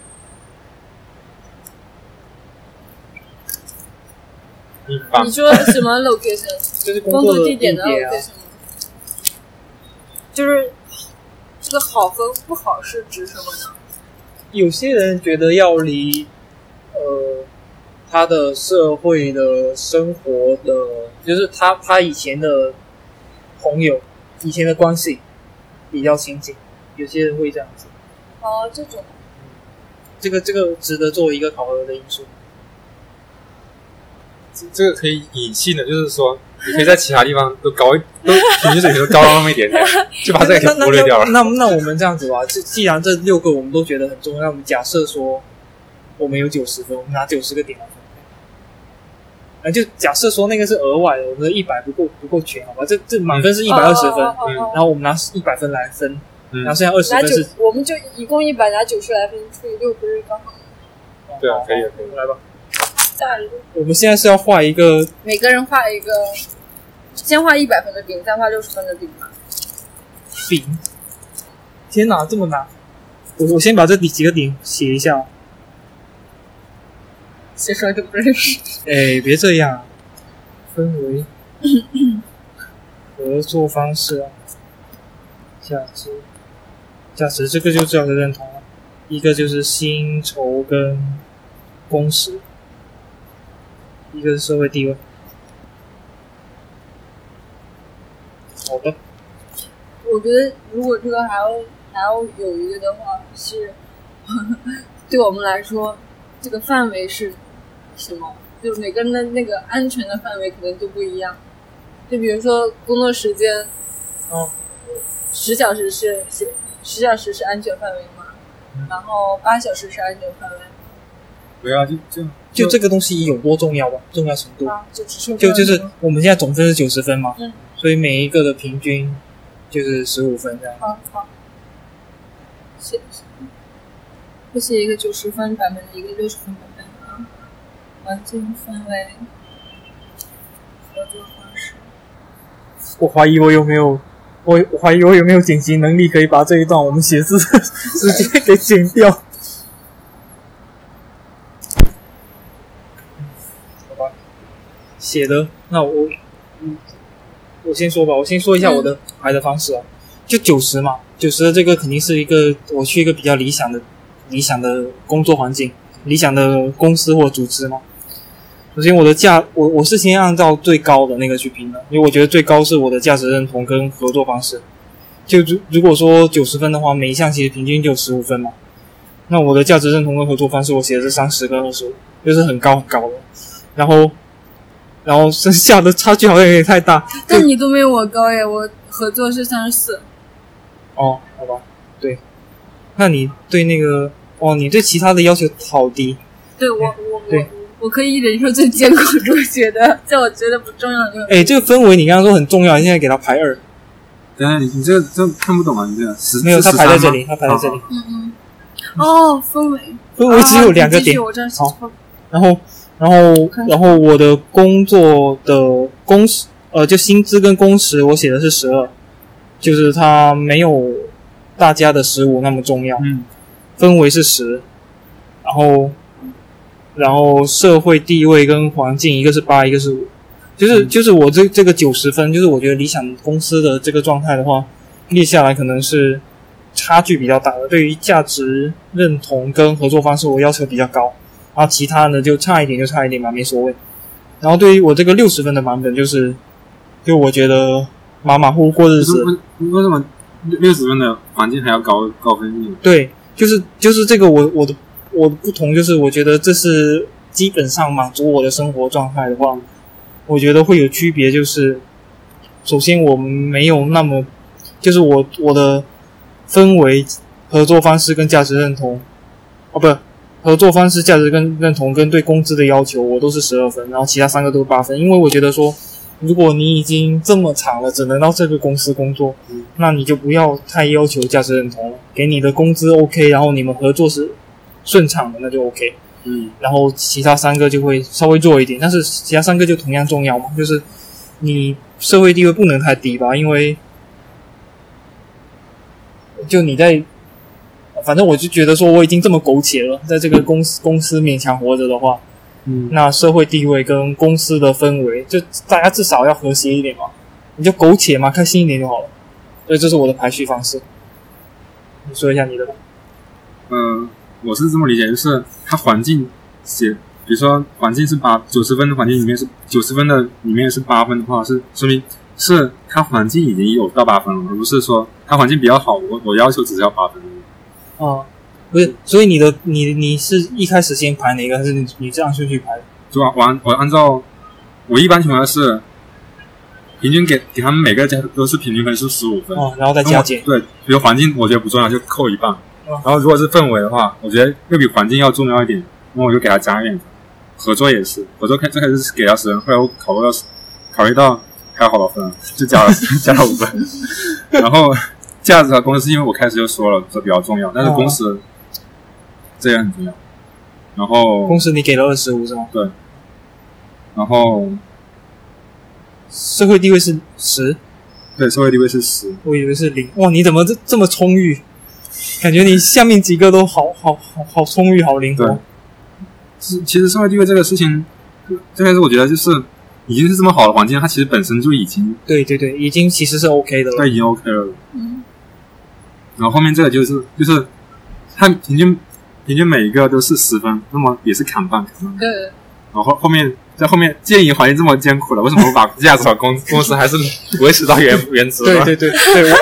S2: 一般
S3: 你说什么 location？(laughs)
S1: 就是
S3: 工
S1: 作地
S3: 点的
S1: 啊。
S3: location 吗？就是这个好和不好是指什么呢？
S1: 有些人觉得要离呃他的社会的生活的，就是他他以前的朋友、以前的关系比较亲近，有些人会这样子。
S3: 哦，这种
S1: 这个这个值得作为一个考核的因素。
S2: 这这个可以隐性的，就是说，你可以在其他地方都高一，都平均水平都高那么一点点，(laughs) 就把这个给忽略掉了。
S1: 那那那我们这样子吧，这既然这六个我们都觉得很重要，那我们假设说我们有九十分，我们拿九十个点来分配。啊，就假设说那个是额外的，我们的一百不够不够全，好吧？这这满分是一百二十分，然后我们拿一百分来分，
S2: 嗯
S1: 然后剩下二十分是，
S3: 我们就一共一百，拿九十来分除以六，不是刚好？
S2: 对啊可以可以
S1: 来吧。我们现在是要画一个
S3: 每个人画一个，先画一百分的饼，再画六十分的饼吧。
S1: 饼。天哪，这么难！我我先把这几个点写一下。
S3: 谁说都不认识？
S1: 哎，别这样，分为合作方式啊，价值，价值这个就这样的认同了。一个就是薪酬跟工时，一个是社会地位。好的，
S3: 我觉得如果这个还要还要有一个的话，是对我们来说，这个范围是什么？就每个人的那个安全的范围可能都不一样。就比如说工作时间，
S1: 嗯，
S3: 十小时是是十小时是安全范围嘛，
S1: 嗯
S3: 然后八小时是安全范围，
S2: 对啊，就就
S1: 就这个东西有多重要吧？重要程度，
S3: 啊，就
S1: 就就是我们现在总分是九十分嘛，
S3: 嗯
S1: 所以每一个的平均就是十五分这样。
S3: 好好，写会写一个九十分版本的，一个六十分版本的啊。环境氛围，合作方式。
S1: 我怀疑我有没有，我我怀疑我有没有剪辑能力，可以把这一段我们写字的时间给剪掉。好吧，写的那我，嗯，我先说吧，我先说一下我的排的方式啊，就九十嘛，九十的这个肯定是一个我去一个比较理想的、理想的工作环境、理想的公司或组织嘛。首先，我的价我我是先按照最高的那个去评的，因为我觉得最高是我的价值认同跟合作方式。就如如果说九十分的话，每一项其实平均就十五分嘛。那我的价值认同跟合作方式，我写的是三十跟二十五，就是很高很高的。然后，然后剩下的差距好像有点太大。
S3: 但你都没有我高耶，我合作是三十四。
S1: 哦，好吧，对。那你对那个哦，你对其他的要求好低。
S3: 对我我
S1: 对
S3: 我我可以忍受最艰苦中学的，在我觉得不重要的。
S1: 哎，这个氛围你刚刚说很重要，你现在给他排二，
S2: 等一下你你这这看不懂啊？你这个十
S1: 没有，
S2: 是
S1: 他排在这里，他排在这里。
S3: 嗯嗯。哦，氛围。
S1: 氛围只有两个点好然后，然后，然后我的工作的工时，呃，就薪资跟工时，我写的是十二，就是它没有大家的十五那么重要。
S2: 嗯，
S1: 氛围是十，然后，然后社会地位跟环境，一个是八，一个是五，就是
S2: 嗯
S1: 就是我这这个九十分，就是我觉得理想公司的这个状态的话，列下来可能是差距比较大的。对于价值认同跟合作方式，我要求比较高，然后其他的就差一点就差一点吧，没所谓。然后对于我这个六十分的版本，就是就我觉得马马虎虎过日子，
S2: 为为什么六六十分的环境还要高高分一点？
S1: 对，就是就是这个我我的我的不同，就是我觉得这是基本上满足我的生活状态的话，我觉得会有区别。就是首先我没有那么，就是我我的氛围、合作方式跟价值认同，哦不，合作方式、价值跟认同跟对工资的要求，我都是十二分，然后其他三个都是八分，因为我觉得说。如果你已经这么长了，只能到这个公司工作，
S2: 嗯
S1: 那你就不要太要求价值认同了，给你的工资 OK，然后你们合作是顺畅的，那就 OK。
S2: 嗯
S1: 然后其他三个就会稍微弱一点，但是其他三个就同样重要嘛，就是你社会地位不能太低吧，因为就你在，反正我就觉得说我已经这么苟且了，在这个公司公司勉强活着的话，
S2: 嗯，
S1: 那社会地位跟公司的氛围，就大家至少要和谐一点嘛，你就苟且嘛，开心一点就好了。所以这是我的排序方式。你说一下你的吧。
S2: 呃，我是这么理解，就是它环境写，比如说环境是八九十分的环境里面是九十分的里面是八分的话，是说明是它环境已经有到八分了，而不是说它环境比较好，我我要求只是要八分而已。
S1: 啊、不是，所以你的你你是一开始先排哪个，还是你你这样顺序排的？
S2: 就按我按我按照我一般情况下是平均给给他们每个加都是平均分是十五分，
S1: 哦，然后再加减。
S2: 对，比如环境我觉得不重要，就扣一半。
S1: 嗯
S2: 然后如果是氛围的话，我觉得又比环境要重要一点，那我就给他加一点。合作也是，合作开最开始是给他十分，后来我考虑到考虑到还有好多分，就加了 (laughs) 加了五分。然后价值和公司，因为我开始就说了，这比较重要，但是公司这也很重要。然后
S1: 公司你给了二十五是吗？
S2: 对然后
S1: 社会地位是十，
S2: 对社会地位是十，
S1: 我以为是零。哇，你怎么这这么充裕？感觉你下面几个都好好好好充裕，好灵
S2: 对
S1: 活。
S2: 是其实社会地位这个事情，最开始我觉得就是已经是这么好的环境，它其实本身就已经
S1: 对对对，已经其实是 OK 的了。
S2: 对已经 OK 了。
S3: 嗯，
S2: 然后后面这个就是就是他平均平均每一个都是十分，那么也是砍半砍半。
S3: 对，
S2: 然后后面在后面，建议环境这么艰苦了，为什么不把价值把公 (laughs) 公司还是维持到原原值？
S1: 对对对对，我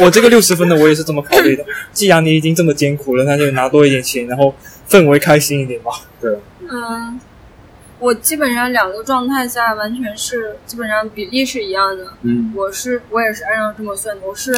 S1: 我我这个六十分的我也是这么考虑的。(laughs) 既然你已经这么艰苦了，那就拿多一点钱，然后氛围开心一点吧。
S3: 对嗯，我我基本上两个状态下完全是基本上比例是一样的。
S2: 嗯
S3: 我是我也是按照这么算的，我是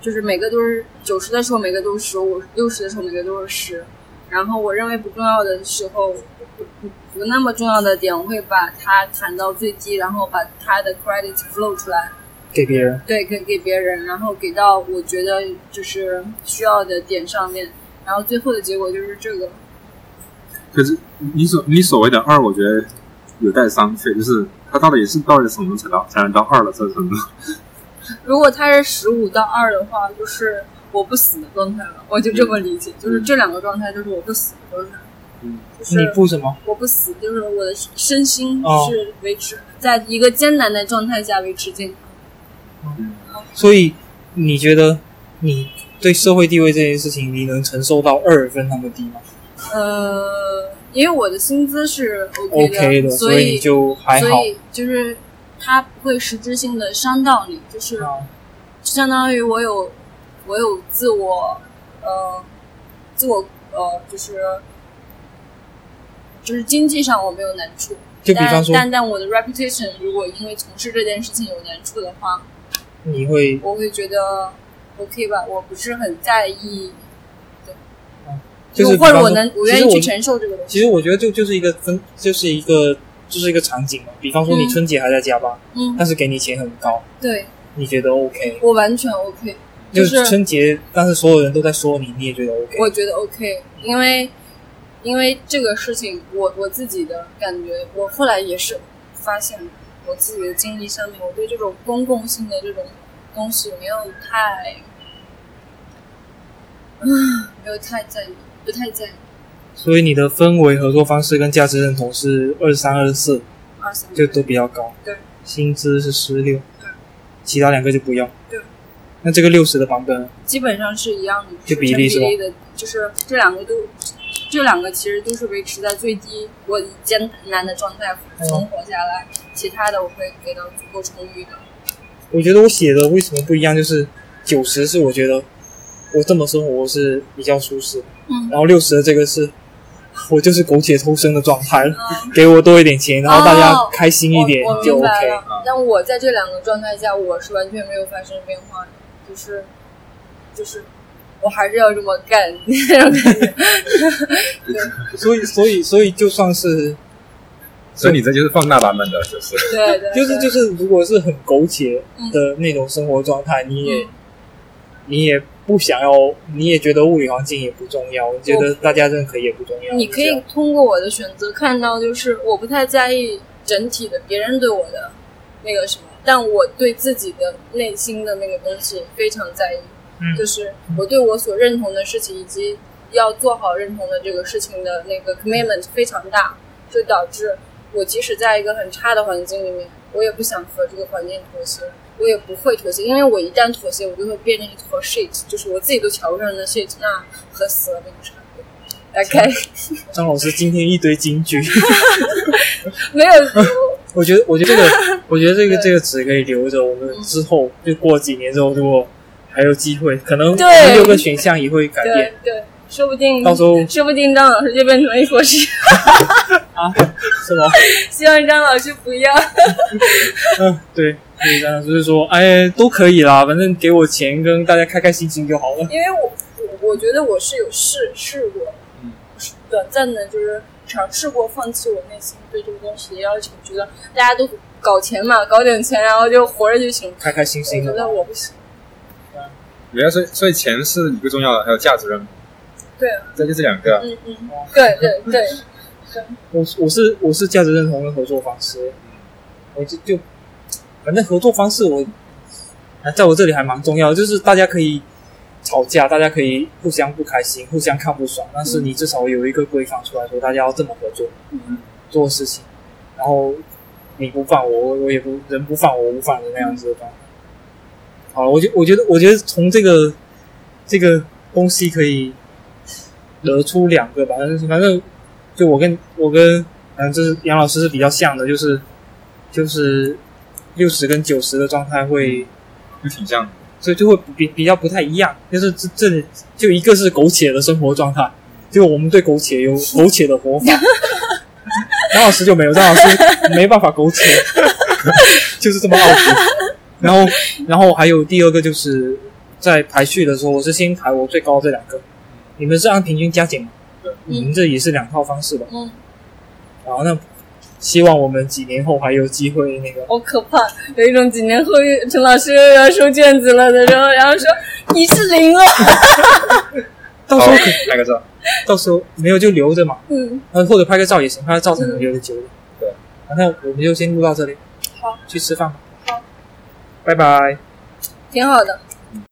S3: 就是每个都是九十的时候每个都是十五，六十的时候每个都是十。然后我认为不重要的时候，不不不那么重要的点，我会把它弹到最低，然后把它的 credit flow 出来，
S1: 给别人。
S3: 对，给给别人，然后给到我觉得就是需要的点上面，然后最后的结果就是这个。
S2: 可是你所你所谓的二，我觉得有待商榷，就是它到底是到底什么才到才能到二的这个程度？(laughs)
S3: 如果它是十五到二的话，就是我不死的状态了，我就这么理解，就是这两个状态就是我不死的状态。
S2: 嗯，
S3: 就是
S1: 你不什么？
S3: 我不死，就是我的身心
S1: 哦
S3: 是维持、在一个艰难的状态下维持健康。
S1: 嗯所以你觉得你对社会地位这件事情，你能承受到二分那么低吗
S3: 呃，因为我的薪资是 OK 的所
S1: 以你就还好
S3: 所。以就是它不会实质性的伤到你，就是相当于我有我有自我呃自我呃就是就是经济上我没有难处，但
S1: 就比方说，
S3: 但但我的 reputation 如果因为从事这件事情有难处的话，
S1: 你会
S3: 我会觉得 OK 吧，我不是很在意，
S1: 就是
S3: 或者我能我愿意去承受这个东西。
S1: 其实我觉得就就是一个增，就是一个就是一个场景嘛。比方说你
S3: 嗯
S1: 春节还在加班，
S3: 嗯，
S1: 但是给你钱很高，
S3: 对
S1: 你觉得 OK？
S3: 我完全 OK，
S1: 就
S3: 就是
S1: 春节，但是所有人都在说你，你也觉得 OK？
S3: 我觉得 OK，因为因为这个事情，我我自己的感觉，我后来也是发现我自己的经历上面，我对这种公共性的这种东西没有太，嗯，没有太在意，不太在意
S1: 所以你的氛围、合作方式跟价值认同是二三二四，
S3: 二三
S1: 就都比较高。
S3: 对，
S1: 薪资是十六
S3: 对，
S1: 其他两个就不要。
S3: 对，
S1: 那这个六十的版本，
S3: 基本上是一样的，
S1: 就比例是吧
S3: 就是这两个都，这两个其实都是维持在最低我艰难的状态存活下来，其他的我会给到足够充裕的。
S1: 我觉得我写的为什么不一样？就是九十是我觉得我这么生活是比较舒适，
S3: 嗯
S1: 然后六十的这个是我就是苟且偷生的状态给我多一点钱，然后大家
S3: 哦
S1: 开心一点就 OK。
S3: 但我在这两个状态下，我是完全没有发生变化的，就是就是我还是要这么干 (laughs) 那种感觉。(laughs)
S1: 所以，所以，所以就算是
S2: 所以你这就是放大版本的，就是。
S3: 对对，
S1: 就是就是，如果是很苟且的那种生活状态，你也
S3: 嗯。
S1: 你也不想要，你也觉得物理环境也不重要，你觉得大家认可也不重要。
S3: 你可以通过我的选择看到，就是我不太在意整体的别人对我的那个什么，但我对自己的内心的那个东西非常在意，
S1: 嗯
S3: 就是我对我所认同的事情以及要做好认同的这个事情的那个 commitment 非常大，就导致我即使在一个很差的环境里面，我也不想和这个环境妥协。我也不会妥协，因为我一旦妥协，我就会变成一坨 shit，就是我自己都瞧不上的 shit，那和死了没有差别。OK，
S1: 张老师今天一堆金句 (laughs) (laughs)
S3: 没有，(laughs)
S1: 我觉得，我觉得这个，我觉得这个这个纸可以留着，我们
S3: 嗯
S1: 之后就过几年之后，如果还有机会，可能六个选项也会改
S3: 对
S1: 变。
S3: 对，说不定
S1: 到时候
S3: 说不定张老师就变成了一坨屎。
S1: 啊，(laughs) 是吗？
S3: 希望张老师不要。(laughs)
S1: 嗯，对，所以张老师就是说，哎，都可以啦，反正给我钱，跟大家开开心心就好了。
S3: 因为我我我觉得我是有试试过，
S2: 嗯，
S3: 短暂的就是尝试过放弃我内心对这个东西的要求，觉得大家都搞钱嘛，搞点钱然后就活着就行。
S1: 开开心
S3: 我觉得
S1: 心的。
S3: 我不行。
S2: 原来所以所以钱是一个重要的，还有价值认同，
S3: 对啊，
S2: 这就是两个。
S3: 嗯嗯，对对对，
S1: 我我是我是价值认同的合作方式，我就就反正合作方式我啊，在我这里还蛮重要的，就是大家可以吵架，大家可以互相不开心，互相看不爽，但是你至少有一个规范出来说大家要这么合作
S3: 嗯。
S1: 做事情，然后你不犯我，我我也不人不犯我无犯人那样子的方法。好，我觉我觉得我觉得从这个这个东西可以得出两个吧，反正反正就我跟我跟嗯，就是杨老师是比较像的，就是就是六十跟九十的状态会，
S2: 就挺像的。
S1: 所以就会比比较不太一样。就是这这里就一个是苟且的生活状态，就我们对苟且有 (laughs) 苟且的活法，杨老师就没有，张老师没办法苟且，(laughs) 就是这么傲骨。然后，然后还有第二个就是在排序的时候，我是先排我最高这两个，你们是按平均加减嘛？
S2: 对
S1: 你们这也是两套方式吧？
S3: 嗯，
S1: 然后，那希望我们几年后还有机会那个。
S3: 好可怕，有一种几年后陈老师又要收卷子了的时候，然后说你是零了。
S1: 到时候可，
S2: 拍个照。
S1: 到时候没有就留着嘛，
S3: 嗯，
S1: 呃，或者拍个照也行，拍个照才能留得久的。
S2: 对
S1: 好，那我们就先录到这里，
S3: 好，
S1: 去吃饭吧。
S3: 好，
S1: 拜拜。
S3: 挺好的。